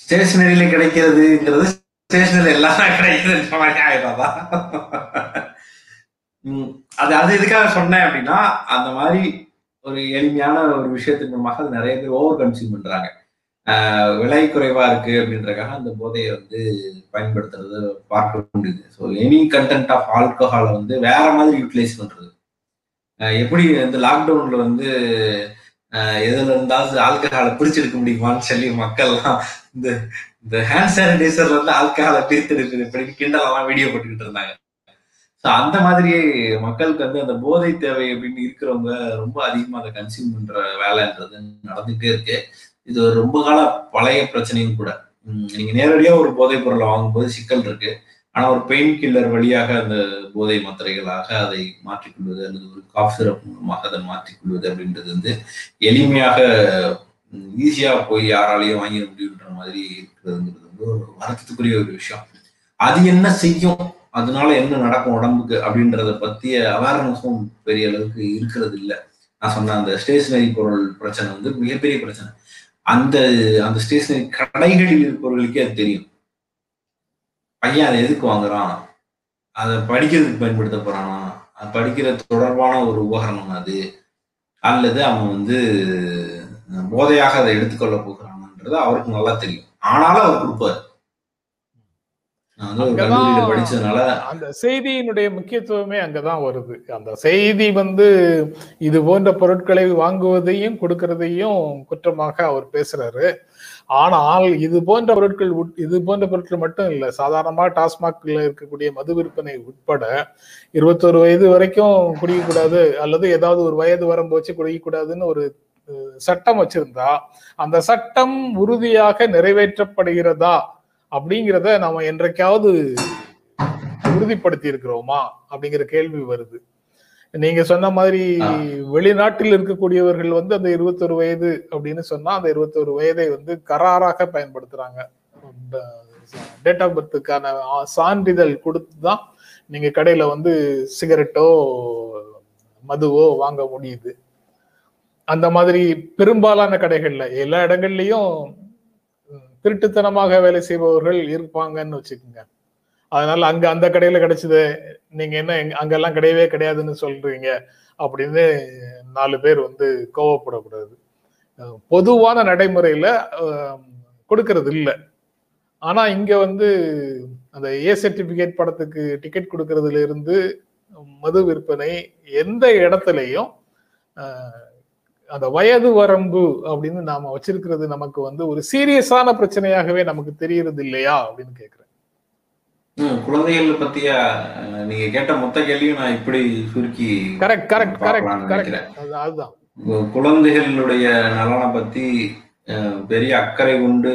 ஸ்டேஷனரியில கிடைக்கிறதுங்கிறது ஸ்டேஷனரி எல்லாம் கிடைக்கிறது மாதிரி ஆயிடாதா அது அது எதுக்காக சொன்னேன் அப்படின்னா அந்த மாதிரி ஒரு எளிமையான ஒரு விஷயத்தின் மூலமாக அது நிறைய பேர் ஓவர் கன்சியூம் பண்றாங்க. விலை குறைவா இருக்கு அப்படின்றக்காக அந்த போதையை வந்து பயன்படுத்துறது பார்க்க முடியுது ஸோ எனி கண்டென்ட் ஆஃப் ஆல்கஹாலை வந்து வேற மாதிரி யூட்டிலைஸ் பண்றது. எப்படி இந்த லாக்டவுன்ல வந்து எதுல இருந்தாவது ஆல்கஹாலை பிரிச்செடுக்க முடியுமான்னு சொல்லி மக்கள்லாம் இந்த இந்த ஹேண்ட் சானிடைசர்ல இருந்து ஆல்கஹாலை பிரித்தெடுக்குது இப்படி கிண்டலெல்லாம் வீடியோ போட்டுக்கிட்டு இருந்தாங்க. ஸோ அந்த மாதிரி மக்களுக்கு வந்து அந்த போதை தேவை அப்படின்னு இருக்கிறவங்க ரொம்ப அதிகமாக அதை கன்சியூம் பண்ற வேலைன்றது நடந்துகிட்டே இருக்கு. இது ரொம்ப கால பழைய பிரச்சனையும் கூட. நீங்க நேரடியா ஒரு போதைப் பொருளை வாங்கும்போது சிக்கல் இருக்கு. ஆனால் ஒரு பெயின் கில்லர் வழியாக அந்த போதை மாத்திரைகளாக அதை மாற்றிக்கொள்வது அல்லது ஒரு காஃப் சிரப் மூலமாக அதை மாற்றிக்கொள்வது அப்படின்றது வந்து எளிமையாக ஈஸியாக போய் யாராலையும் வாங்கிட முடியுன்ற மாதிரி இருக்கிறதுங்கிறது வந்து ஒரு வருத்தத்துக்குரிய ஒரு விஷயம். அது என்ன செய்யும்? அதனால என்ன நடக்கும் உடம்புக்கு அப்படின்றத பத்திய அவேர்னஸும் பெரிய அளவுக்கு இருக்கிறது இல்லை நான் சொன்ன அந்த ஸ்டேஷனரி பொருள் பிரச்சனை வந்து மிகப்பெரிய பிரச்சனை. அந்த அந்த ஸ்டேஷனரி கடைகளில் இருப்பவர்களுக்கே அது தெரியும். பையன் அதை எதுக்கு வாங்குறான்? அதை படிக்கிறதுக்கு பயன்படுத்த போறானா? அது படிக்கிற தொடர்பான ஒரு உபகரணம் அது. அல்லது அவன் வந்து போதையாக அதை எடுத்துக்கொள்ள போகிறான்ன்றது அவருக்கு நல்லா தெரியும். ஆனாலும் அவர் கொடுப்பாரு. அந்த செய்தியினுடைய முக்கியத்துவமே அங்கதான் வருது. அந்த செய்தி வந்து இது போன்ற பொருட்களை வாங்குவதையும் கொடுக்கறதையும் குற்றமாக அவர் பேசுறாரு. ஆனால் இது போன்ற பொருட்கள் இது போன்ற பொருட்கள் மட்டும் இல்ல சாதாரணமா டாஸ்மாக்ல இருக்கக்கூடிய மது விற்பனை உட்பட இருபத்தொரு வயது வரைக்கும் குடிக்கக்கூடாது அல்லது ஏதாவது ஒரு வயது வரம்பு வச்சு குடிக்கக்கூடாதுன்னு ஒரு சட்டம் வச்சிருந்தா அந்த சட்டம் உறுதியாக நிறைவேற்றப்படுகிறதா அப்படிங்கிறத நாம என்றைக்காவது உறுதிப்படுத்தி இருக்கிறோமா அப்படிங்கிற கேள்வி வருது. நீங்க சொன்ன மாதிரி. வெளிநாட்டில் இருக்கக்கூடியவர்கள் வந்து அந்த இருபத்தொரு வயது அப்படின்னு சொன்னா அந்த இருபத்தொரு வயதை வந்து கராராக பயன்படுத்துறாங்க. டேட் ஆஃப் பர்த்துக்கான சான்றிதழ் கொடுத்து தான் நீங்க கடையில வந்து சிகரெட்டோ மதுவோ வாங்க முடியுது. அந்த மாதிரி பெரும்பாலான கடைகள்ல எல்லா இடங்கள்லயும் திருட்டுத்தனமாக வேலை செய்பவர்கள் இருப்பாங்கன்னு வச்சுக்கோங்க. அதனால அங்க அந்த கடையில கிடைச்சது நீங்க என்ன அங்கெல்லாம் கிடையவே கிடையாதுன்னு சொல்றீங்க அப்படின்னு நாலு பேர் வந்து கோவப்படக்கூடாது. பொதுவான நடைமுறையில கொடுக்கறது இல்லை. ஆனா இங்க வந்து அந்த ஏ சர்டிபிகேட் படத்துக்கு டிக்கெட் கொடுக்கறதுல இருந்து மது விற்பனை எந்த இடத்துலையும் அந்த வயது வரம்பு அப்படின்னு நாம வச்சிருக்கிறது நமக்கு வந்து ஒரு சீரியஸான பிரச்சனையாகவே நமக்கு தெரியறது இல்லையா அப்படின்னு கேக்குறேன். குழந்தைகள் பத்திய நீங்க கேட்ட மொத்த கேள்வியும் நான் இப்படி சுருக்கி கரெக்ட் கரெக்ட் கரெக்ட் கரெக்ட். அதுதான். குழந்தைகளுடைய நலனை பத்தி பெரிய அக்கறை கொண்டு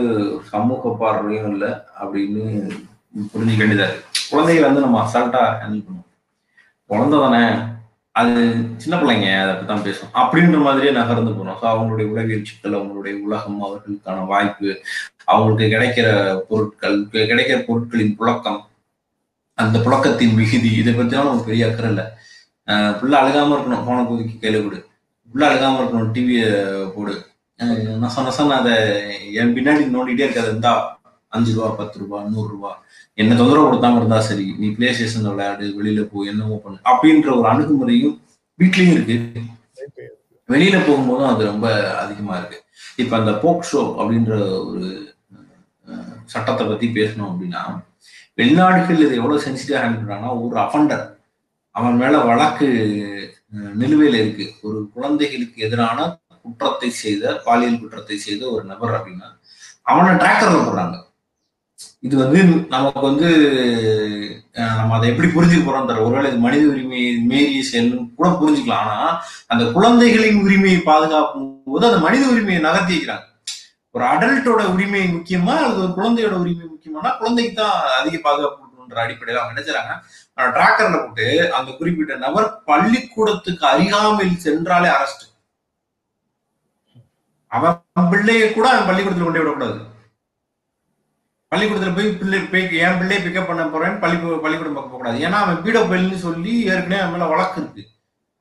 சமூக பார்வையும் இல்லை அப்படின்னு புரிஞ்சுக்க வேண்டியதா இருக்கு. குழந்தைகளை வந்து நம்ம அசால்ட்டா ஹேண்டில் பண்ணுவோம் குழந்தை தானே அது சின்ன பிள்ளைங்க அதை பத்தி தான் பேசும் அப்படின்ற மாதிரியே நகர்ந்து போனோம். ஸோ அவங்களுடைய உளவியல் சிக்கல் அவங்களுடைய உலகம் அவர்களுக்கான வாய்ப்பு அவங்களுக்கு கிடைக்கிற பொருட்கள் கிடைக்கிற பொருட்களின் புழக்கம் அந்த புழக்கத்தின் மிகுதி இதை பத்திலாம் நமக்கு பெரிய அக்கறை இல்லை. ஃபுல்லாக அழுகாமல் அழுகாம இருக்கணும். போன குதிக்கு கையில் கொடு. ஃபுல்லாக அழுகாம இருக்கணும். டிவியை போடு. அஹ் நச நசன்னு அதை என் பின்னாடி நோண்டிகிட்டே இருக்காது. இருந்தா அஞ்சு ரூபா பத்து ரூபா நூறு ரூபா. என்ன தொந்தரவு கொடுத்தாம இருந்தா சரி நீ பிளே ஸ்டேஷன்ல விளையாடு வெளியில போ என்னமோ பண்ணு அப்படின்ற ஒரு அணுகுமுறையும் வீட்லயும் இருக்கு. வெளியில போகும்போதும் அது ரொம்ப அதிகமா இருக்கு. இப்ப அந்த போக் ஷோ அப்படின்ற ஒரு சட்டத்தை பத்தி பேசணும் அப்படின்னா வெளிநாடுகள் இதை எவ்வளவு சென்சிட்டிவா ஹேண்டில் பண்றாங்கன்னா ஒரு அஃபண்டர் அவன் மேல வழக்கு நிலுவையில இருக்கு. ஒரு குழந்தைகளுக்கு எதிரான குற்றத்தை செய்த பாலியல் குற்றத்தை செய்த ஒரு நபர் அப்படின்னா அவனை டிராக்கர்ல போடுறாங்க. இது வந்து நமக்கு வந்து நம்ம அதை எப்படி புரிஞ்சுக்க போறோம் தர ஒருவேளை இது மனித உரிமை மீறிய செயல்னு கூட புரிஞ்சுக்கலாம். ஆனா அந்த குழந்தைகளின் உரிமையை பாதுகாக்கும் போது அந்த மனித உரிமையை நகர்த்திக்கிறாங்க ஒரு அடல்ட்டோட உரிமை முக்கியமா அல்லது ஒரு குழந்தையோட உரிமை முக்கியமானா குழந்தைக்கு தான் அதிக பாதுகாப்பு கொடுக்கணுன்ற அடிப்படையில் அவங்க நினைச்சாங்க ஆனா டிராக்கர்ல போட்டு அந்த குறிப்பிட்ட நபர் பள்ளிக்கூடத்துக்கு அருகாமையில் சென்றாலே அரஸ்ட் அவன் பிள்ளைய கூட அவன் பள்ளிக்கூடத்துல கொண்டே விடக்கூடாது. பள்ளிக்கூடத்தில் போய் பிள்ளை போய் என் பிள்ளையை பிக்கப் பண்ண போறேன் பள்ளி பள்ளிக்கூடம் பார்க்க போகக்கூடாது. ஏன்னா அவன் பீடோ பெல்னு சொல்லி ஏற்கனவே அவன் மேல வழக்கு இருக்கு.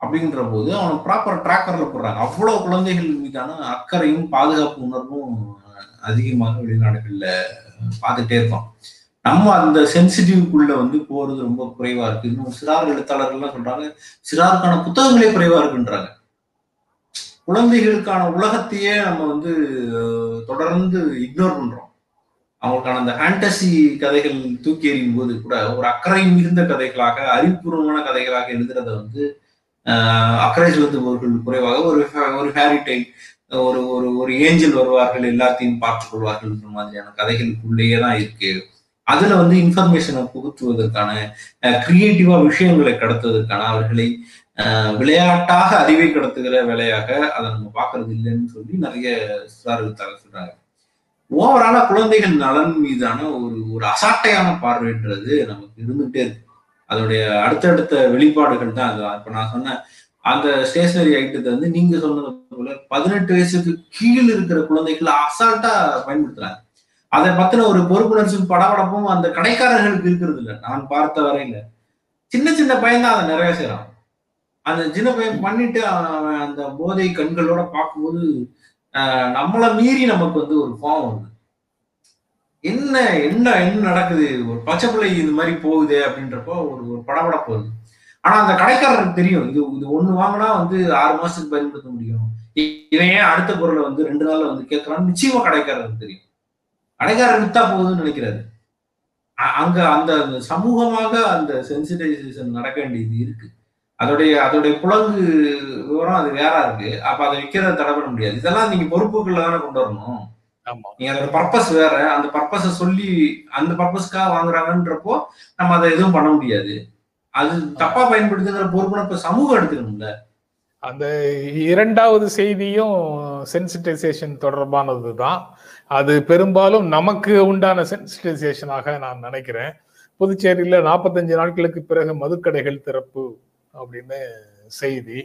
அப்படின்ற போது அவனை ப்ராப்பர் டிராக்கர்ல போடுறாங்க. அவ்வளவு குழந்தைகள் மீதான அக்கறையும் பாதுகாப்பு உணர்வும் அதிகமாக வெளிநாடுகள்ல பார்த்துட்டே இருக்கோம். நம்ம அந்த சென்சிட்டிவ்க்குள்ள வந்து போறது ரொம்ப குறைவா இருக்கு. இன்னும் சிறார் எழுத்தாளர்கள்லாம் சொல்றாங்க சிறாருக்கான புத்தகங்களே குறைவா இருக்குன்றாங்க. குழந்தைகளுக்கான உலகத்தையே நம்ம வந்து தொடர்ந்து இக்னோர் பண்றோம். அவங்களுக்கான அந்த ஃபேண்டசி கதைகள் தூக்கி எறியும் போது கூட ஒரு அக்கறை மிகுந்த கதைகளாக அறிவுபூர்வமான கதைகளாக எழுதுறத வந்து அக்கறை செலுத்துபவர்கள் குறைவாக ஒரு ஒரு ஃபேரி ஒரு ஒரு ஒரு ஏஞ்சல் வருவார்கள் எல்லாத்தையும் பார்த்துக் கொள்வார்கள்ன்ற மாதிரியான கதைகளுக்குள்ளேயே தான் இருக்கு. அதுல வந்து இன்ஃபர்மேஷனை புகுத்துவதற்கான கிரியேட்டிவா விஷயங்களை கடத்துவதற்கான அவர்களை விளையாட்டாக அறிவை கடத்துகிற வேலையாக அதை நம்ம பார்க்கறது இல்லைன்னு சொல்லி நிறைய சிறார்கள் சொல்றாங்க. ஓவராலா குழந்தைகள் நலன் மீதான ஒரு ஒரு அசாட்டையான பார்வைன்றது நமக்கு இருந்துகிட்டே இருக்கு. அதோடைய அடுத்தடுத்த வெளிப்பாடுகள் தான் அது. இப்ப நான் சொன்ன அந்த ஸ்டேஷனரி ஐட்டத்தை வந்து நீங்க சொன்னது போல பதினெட்டு வயசுக்கு கீழ் இருக்கிற குழந்தைகள் அசால்ட்டா பயன்படுத்துறாங்க. அதை பத்தின ஒரு பொறுப்புணர்ச்சியும் படபடப்பும் அந்த கடைக்காரர்களுக்கு இருக்கிறது இல்லை. நான் பார்த்த வரையில. சின்ன சின்ன பையன் தான் அதை நிறைய செய்யறான் அந்த சின்ன பையன் பண்ணிட்டு அவன் அந்த போதை கண்களோட பார்க்கும்போது நம்மளை மீறி நமக்கு வந்து ஒரு கோவம் வருது. என்ன என்ன என்ன நடக்குது? ஒரு பச்சை பிள்ளை இது மாதிரி போகுது அப்படின்றப்போ ஒரு ஒரு படபடப்பு வருது. ஆனா அந்த கடைக்காரருக்கு தெரியும். இது இது ஒண்ணு வாங்கினா வந்து ஆறு மாசத்துக்கு பயன்படுத்த முடியும். இ- இவன் ஏன் அடுத்த பொருளை வந்து ரெண்டு நாள்ல வந்து கேட்கறான்னு நிச்சயமா கடைக்காரருக்கு தெரியும். கடைக்காரர் வித்தா போகுதுன்னு நினைக்கிறாரு. அ- அங்க அந்த அந்த சமூகமாக அந்த சென்சிடைசேஷன் நடக்க வேண்டியது இருக்கு. அதோடைய அதோடைய புலங்கு விவரம் அது வேற இருக்கு. அப்ப அதை விற்கிறத தடை பண்ண முடியாது. இதெல்லாம் நீங்க பொறுப்புக்குள்ள தானே கொண்டு வரணும். நீங்க அதோட பர்பஸ் வேற. அந்த பர்பஸ சொல்லி அந்த பர்பஸ்க்காக வாங்குறாங்கன்றப்போ நம்ம அதை எதுவும் பண்ண முடியாது. அது தப்பா பயன்படுத்துங்கிற பொறுப்பு இப்ப சமூகம் எடுத்துக்கணும்ல. அந்த இரண்டாவது செய்தியும் சென்சிட்டைசேஷன் தொடர்பானது தான் அது பெரும்பாலும் நமக்கு உண்டான சென்சிட்டைசேஷனாக நான் நினைக்கிறேன். புதுச்சேரியில நாற்பத்தஞ்சு நாட்களுக்கு பிறகு மதுக்கடைகள் திறப்பு. அப்படின்னு செய்தி.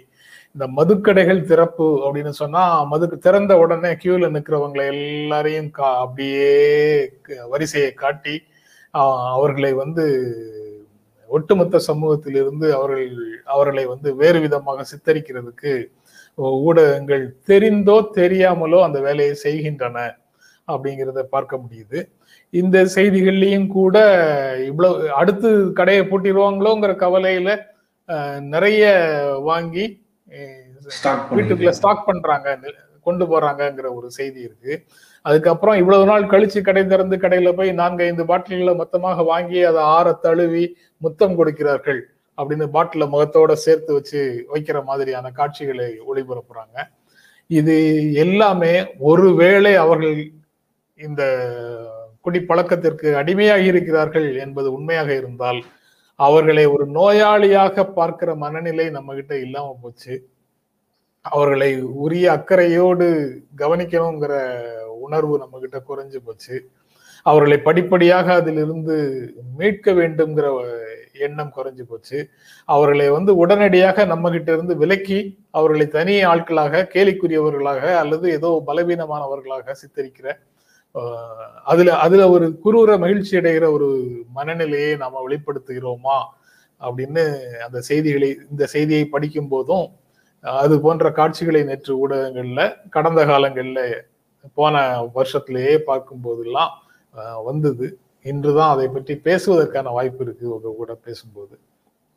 இந்த மதுக்கடைகள் திறப்பு அப்படின்னு சொன்னா மதுக்கு திறந்த உடனே கியூல நிற்கிறவங்களை எல்லாரையும் கா அப்படியே வரிசையை காட்டி அவர்களை வந்து ஒட்டுமொத்த சமூகத்திலிருந்து அவர்கள் அவர்களை வந்து வேறு விதமாக சித்தரிக்கிறதுக்கு ஊடகங்கள் தெரிந்தோ தெரியாமலோ அந்த வேலையை செய்கின்றன அப்படிங்கிறத பார்க்க முடியுது. இந்த செய்திகள்லையும் கூட இவ்வளவு அடுத்து கடையை பூட்டிடுவாங்களோங்கிற கவலையில நிறைய வாங்கி வீட்டுக்குள்ள ஸ்டாக் பண்றாங்க கொண்டு போறாங்கங்கிற ஒரு செய்தி இருக்கு. அதுக்கப்புறம் இவ்வளவு நாள் கழிச்சு கடை திறந்து கடையில போய் நான்கு ஐந்து பாட்டில்களை மொத்தமாக வாங்கி அதை ஆற தழுவி முத்தம் கொடுக்கிறார்கள் அப்படின்னு பாட்டில முகத்தோட சேர்த்து வச்சு வைக்கிற மாதிரியான காட்சிகளை ஒளிபரப்புறாங்க. இது எல்லாமே ஒருவேளை அவர்கள் இந்த குடிப்பழக்கத்திற்கு அடிமையாகி இருக்கிறார்கள் என்பது உண்மையாக இருந்தால் அவர்களை ஒரு நோயாளியாக பார்க்கிற மனநிலை நம்ம கிட்ட இல்லாம போச்சு. அவர்களை உரிய அக்கறையோடு கவனிக்கணுங்கிற உணர்வு நம்ம கிட்ட குறைஞ்சு போச்சு. அவர்களை படிப்படியாக அதிலிருந்து மீட்க வேண்டும்ங்கிற எண்ணம் குறைஞ்சு போச்சு. அவர்களை வந்து உடனடியாக நம்ம கிட்ட இருந்து விலக்கி அவர்களை தனி ஆட்களாக கேலிக்குரியவர்களாக அல்லது ஏதோ பலவீனமானவர்களாக சித்தரிக்கிற அதுல அதுல ஒரு குரூர மகிழ்ச்சி அடைகிற ஒரு மனநிலையை நாம வெளிப்படுத்துகிறோமா அப்படின்னு அந்த செய்திகளை இந்த செய்தியை படிக்கும் போதும் அது போன்ற காட்சிகளை நேற்று ஊடகங்கள்ல கடந்த காலங்கள்ல போன வருஷத்திலேயே பார்க்கும் போதெல்லாம் வந்தது. இன்றுதான் அதை பற்றி பேசுவதற்கான வாய்ப்பு இருக்கு உங்க கூட பேசும்போது.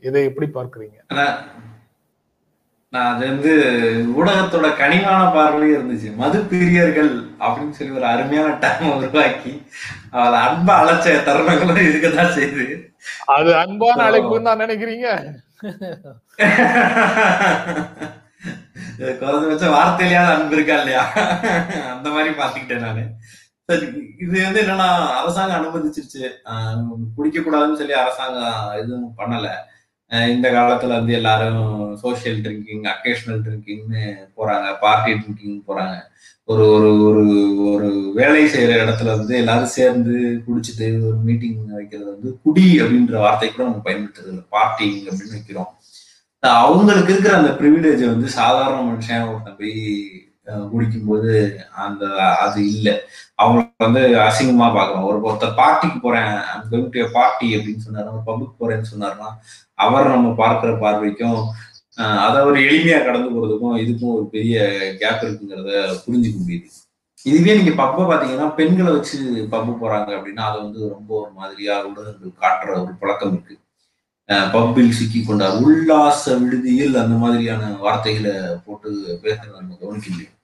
இதை எப்படி பார்க்கறீங்க? நான் அது வந்து ஊடகத்தோட கனிவான பார்வையே இருந்துச்சு. மது பிரியர்கள் அப்படின்னு சொல்லி ஒரு அருமையான டைம் உருவாக்கி அவளை அன்பா அழைச்ச தருணங்களும் இருக்கதான் செய்யுது அது அன்பான அழைப்புன்னு தான் நினைக்கிறீங்க? குறைஞ்சபட்ச வார்த்தையிலேயாவது அன்பு இருக்கா இல்லையா? அந்த மாதிரி பாத்துக்கிட்டேன் நானு. சரி இது வந்து என்னன்னா அரசாங்கம் அனுமதிச்சிருச்சு. குடிக்க கூடாதுன்னு சொல்லி அரசாங்கம் எதுவும் பண்ணல. இந்த காலத்துல வந்து எல்லாரும் சோஷியல் ட்ரிங்கிங் அக்கேஷனல் ட்ரிங்கிங்னு போறாங்க பார்ட்டி ட்ரிங்கிங் போறாங்க. ஒரு ஒரு ஒரு ஒரு வேலை செய்யற இடத்துல வந்து எல்லாரும் சேர்ந்து குடிச்சிட்டு ஒரு மீட்டிங் வைக்கிறது வந்து குடி அப்படின்ற வார்த்தை கூட நம்ம பயன்படுத்துறது இல்லை. பார்ட்டிங் அப்படின்னு வைக்கிறோம். அவங்களுக்கு இருக்கிற அந்த ப்ரிவிலேஜை வந்து சாதாரண மனுஷன் ஒருத்தன் போய் அஹ், குடிக்கும்போது அந்த அது இல்லை. அவங்க வந்து அசிங்கமா பார்க்கறோம் ஒரு ஒருத்தர் பார்ட்டிக்கு போறேன் பார்ட்டி அப்படின்னு சொன்னாரு ஒரு பப்புக்கு போறேன்னு சொன்னாருன்னா அவர் நம்ம பார்க்கிற பார்வைக்கும் அதை ஒரு எளிமையா கடந்து போறதுக்கும் இதுக்கும் ஒரு பெரிய கேப் இருக்குங்கிறத புரிஞ்சுக்க முடியுது. இதுவே நீங்க பப்பை பாத்தீங்கன்னா பெண்களை வச்சு பப்பு போறாங்க அப்படின்னா அதை வந்து ரொம்ப ஒரு மாதிரியா ஊடகங்கள் காட்டுற ஒரு பழக்கம் இருக்கு. பப்பில் சிக்கி கொண்டார். உல்லாச விடுதியில் அந்த மாதிரியான வார்த்தைகளை போட்டு பேசுறத நம்ம கவனிக்க முடியும்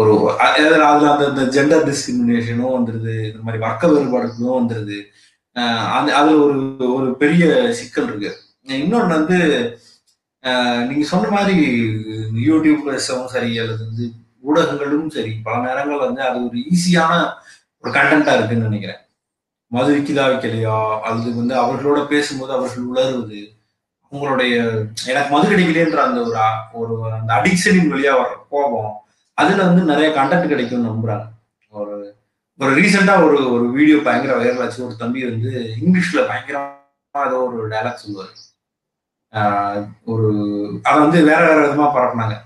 ஒரு அதில் அதுல அந்த இந்த ஜெண்டர் டிஸ்கிரிமினேஷனும் வந்துருது இந்த மாதிரி வர்க்க வேறுபாடுகளும் வந்துருது. அந்த அதுல ஒரு ஒரு பெரிய சிக்கல் இருக்கு. இன்னொன்று வந்து நீங்கள் நீங்க சொன்ன மாதிரி யூடியூப்ஸும் சரி அல்லது வந்து ஊடகங்களும் சரி பல நேரங்கள் வந்து அது ஒரு ஈஸியான ஒரு கண்டென்ட்டா இருக்குன்னு நினைக்கிறேன். மது விக்குதா வைக்கலையா அல்லது வந்து அவர்களோட பேசும்போது அவர்கள் உளறுவது? உங்களுடைய எனக்கு மது கிடைக்கலன்ற அந்த ஒரு ஒரு அந்த அடிக்ஷனின் வழியா வர கோபம் அதுல வந்து நிறைய கண்டென்ட் கிடைக்கும்னு நம்புறாங்க. ஒரு ஒரு ரீசெண்டா ஒரு ஒரு வீடியோ பயங்கர வைரல் ஆச்சு. ஒரு தம்பி வந்து இங்கிலீஷ்ல பயங்கரமா ஏதோ ஒரு டைலாக் சொல்லுவார். ஒரு அதை வந்து வேற வேற விதமா பரப்புனாங்க.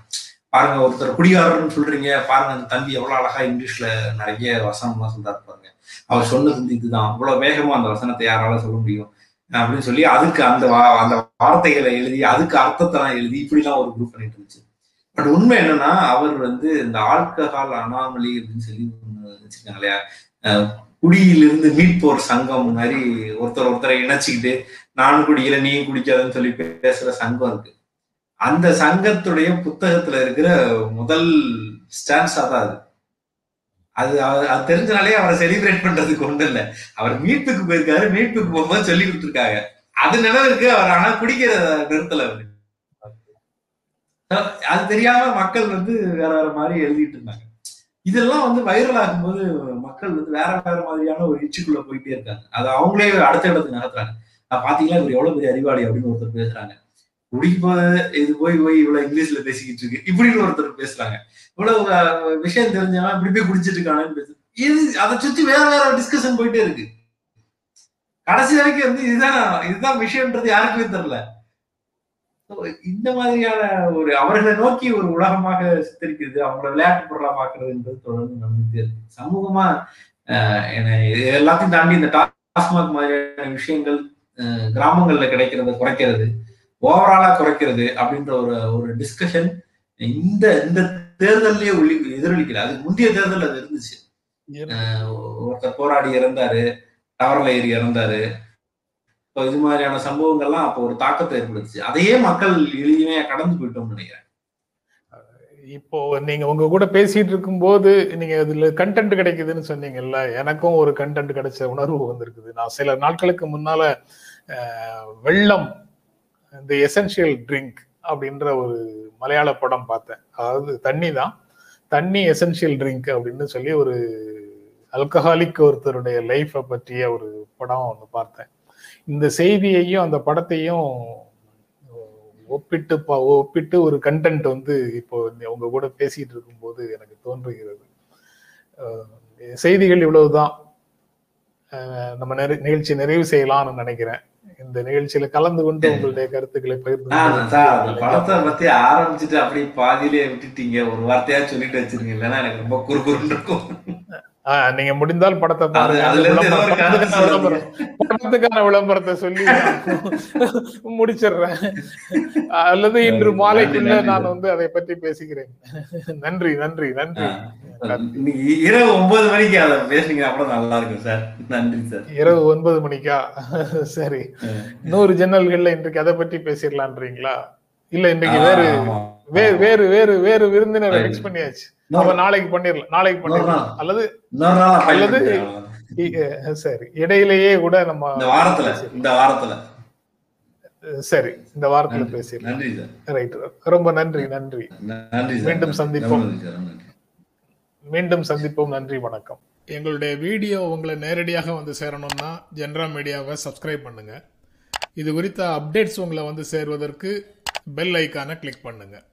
பாருங்க ஒருத்தர் குடிகாரர்னு சொல்றீங்க. பாருங்க அந்த தம்பி எவ்வளவு அழகா இங்கிலீஷ்ல நிறைய வசனம்லாம் சொல்றாரு பாருங்க. அவர் சொன்னது இதுதான். அவ்வளவு வேகமா அந்த வசனத்தை யாரால சொல்ல முடியும்? அப்படின்னு சொல்லி அதுக்கு அந்த வா- அந்த வார்த்தைகளை எழுதி அதுக்கு அர்த்தத்தெல்லாம் எழுதி இப்படிலாம் ஒரு குரூப் பண்ணிட்டு இருந்துச்சு. பட் உண்மை என்னன்னா அவர் வந்து இந்த ஆல்கஹால் அனாமலி அப்படின்னு சொல்லி வச்சிருக்காங்க இல்லையா குடியிலிருந்து மீட்போர் சங்கம் மாதிரி ஒருத்தர் ஒருத்தரை இணைச்சிக்கிட்டு நானும் குடிக்கல நீயும் குடிக்காதன்னு சொல்லி பேசுற சங்கம் இருக்கு. அந்த சங்கத்துடைய புத்தகத்துல இருக்கிற முதல் ஸ்டான்ஸா தான் அது. அது அவர் அது தெரிஞ்சனாலே அவரை செலிப்ரேட் பண்றதுக்கு ஒண்ணு இல்லை. அவர் மீட்புக்கு போயிருக்காரு மீட்புக்கு போகும்போது சொல்லி கொடுத்துருக்காங்க. அது நினைவு இருக்கு அவர் ஆனா குடிக்கிற நிறுத்தல அவரு. அது தெரியாம மக்கள் வந்து வேற வேற மாதிரி எழுதிட்டு இருந்தாங்க. இதெல்லாம் வந்து வைரல் ஆகும்போது மக்கள் வந்து வேற வேற மாதிரியான ஒரு இச்சுக்குள்ள போயிட்டே இருக்காங்க. அது அவங்களே அடுத்த இடத்துக்கு நடத்துறாங்க பாத்தீங்கன்னா பாத்தீங்களா இவர் எவ்வளவு பெரிய அறிவாளி அப்படின்னு ஒருத்தர் பேசுறாங்க. குடிக்கு இது போய் போய் இவ்வளவு இங்கிலீஷ்ல பேசிக்கிட்டு இருக்கு. இப்படின்னு ஒருத்தர் பேசுறாங்க. இவ்வளவு விஷயம் தெரிஞ்சவன் இப்படி போய் குடிச்சிட்டு இருக்கானு பேசு இது அதை சுத்தி வேற வேற டிஸ்கஷன் போயிட்டே இருக்கு. கடைசி வரைக்கும் வந்து இதுதான் இதுதான் விஷயம்ன்றது யாருக்குமே தெரியல. இந்த மாதிரியான ஒரு அவர்களை நோக்கி ஒரு உலகமாக சித்தரிக்கிறது அவங்கள விளையாட்டு பொருளா பாக்குறதுன்றது தொடர்ந்து நடந்துட்டே இருக்கு. சமூகமா என்ன எல்லாத்தையும் தாண்டி இந்த டாஸ்மாக் மாதிரியான விஷயங்கள் அஹ், கிராமங்கள்ல கிடைக்கிறத குறைக்கிறது ஓவராலா குறைக்கிறது அப்படின்ற ஒரு ஒரு டிஸ்கஷன் இந்த இந்த தேர்தல்லே ஒளி எதிரொலிக்கல. அதுக்கு முந்தைய தேர்தல் அது இருந்துச்சு. ஒருத்தர் போராடி இறந்தாரு டவர்ல ஏறி இறந்தாரு. இப்போ இது மாதிரியான சம்பவங்கள்லாம் அப்போ ஒரு தாக்கத்தை ஏற்படுத்துச்சு. அதையே மக்கள் எளிமையா கடந்து போயிட்டோம்னு நினைக்கிறேன். இப்போ நீங்க உங்க கூட பேசிட்டு இருக்கும்போது நீங்க இதுல கண்டென்ட் கிடைக்குதுன்னு சொன்னீங்கல்ல எனக்கும் ஒரு கண்டென்ட் கிடைச்ச உணர்வு வந்திருக்குது. நான் சில நாட்களுக்கு முன்னால வெள்ளம் இந்த எசென்ஷியல் ட்ரிங்க் அப்படின்ற ஒரு மலையாள படம் பார்த்தேன். அதாவது தண்ணி தான் தண்ணி எசென்ஷியல் ட்ரிங்க் அப்படின்னு சொல்லி ஒரு அல்கஹாலிக் ஒருத்தருடைய லைஃப்பை பற்றிய ஒரு படம் ஒன்று பார்த்தேன். இந்த செய்தியையும் அந்த படத்தையும் ஒப்பிட்டு பா- ஒப்பிட்டு ஒரு கண்டென்ட் வந்து இப்போ இந்த உங்க கூட பேசிட்டு இருக்கும்போது எனக்கு தோன்றுகிறது. செய்திகள் இவ்வளவுதான். நம்ம நிகழ்ச்சி நிறைவு செய்யலாம்னு நினைக்கிறேன். இந்த நிகழ்ச்சியில கலந்து கொண்டு உங்களுடைய கருத்துக்களை பகிர்ந்து படத்தை பத்தி ஆரம்பிச்சுட்டு அப்படியே பாதியிலே விட்டுட்டீங்க. ஒரு வார்த்தையா சொல்லிட்டு வச்சிருக்கீங்க இல்லைன்னா எனக்கு ரொம்ப குறுகுறுன்னு இருக்கும். ஆஹ் நீங்க முடிந்தால் படத்தை படத்துக்கான விளம்பரத்தை சொல்லி முடிச்சிடுறேன். அல்லது இன்று மாலைக்குள்ள. நான் வந்து அதை பற்றி பேசுகிறேன். நன்றி நன்றி நன்றி. இன்னைக்கு இரவு ஒன்பது மணிக்கு அதை கூட நல்லா இருக்கும் சார். நன்றி சார். இரவு ஒன்பது மணிக்கா? சரி. நூறு ஜன்னல்கள்ல இன்றைக்கு அதை பற்றி பேசிடலான்றீங்களா? இல்ல இன்றைக்கு வேறு. வேறு வேறு வேறு வேறு விருந்தினரை. ஃபிக்ஸ் பண்ணியாச்சு. நாளைக்கு பண்ணிடலாம் நாளைக்கு பண்ணிடலாம். அல்லது அல்லது சரி. இடையிலேயே கூட நம்ம வாரத்துல. இந்த வாரத்துல. சரி. இந்த வாரத்துல. பேசிடலாம். ரைட் ரொம்ப நன்றி நன்றி. மீண்டும் சந்திப்போம். மீண்டும் சந்திப்போம். நன்றி வணக்கம். எங்களுடைய வீடியோ உங்களை நேரடியாக வந்து சேரணும்னா ஜென்ரா மீடியாவை சப்ஸ்கிரைப் பண்ணுங்க. இது குறித்த அப்டேட்ஸ் உங்களை வந்து சேர்வதற்கு பெல் ஐக்கானை கிளிக் பண்ணுங்க.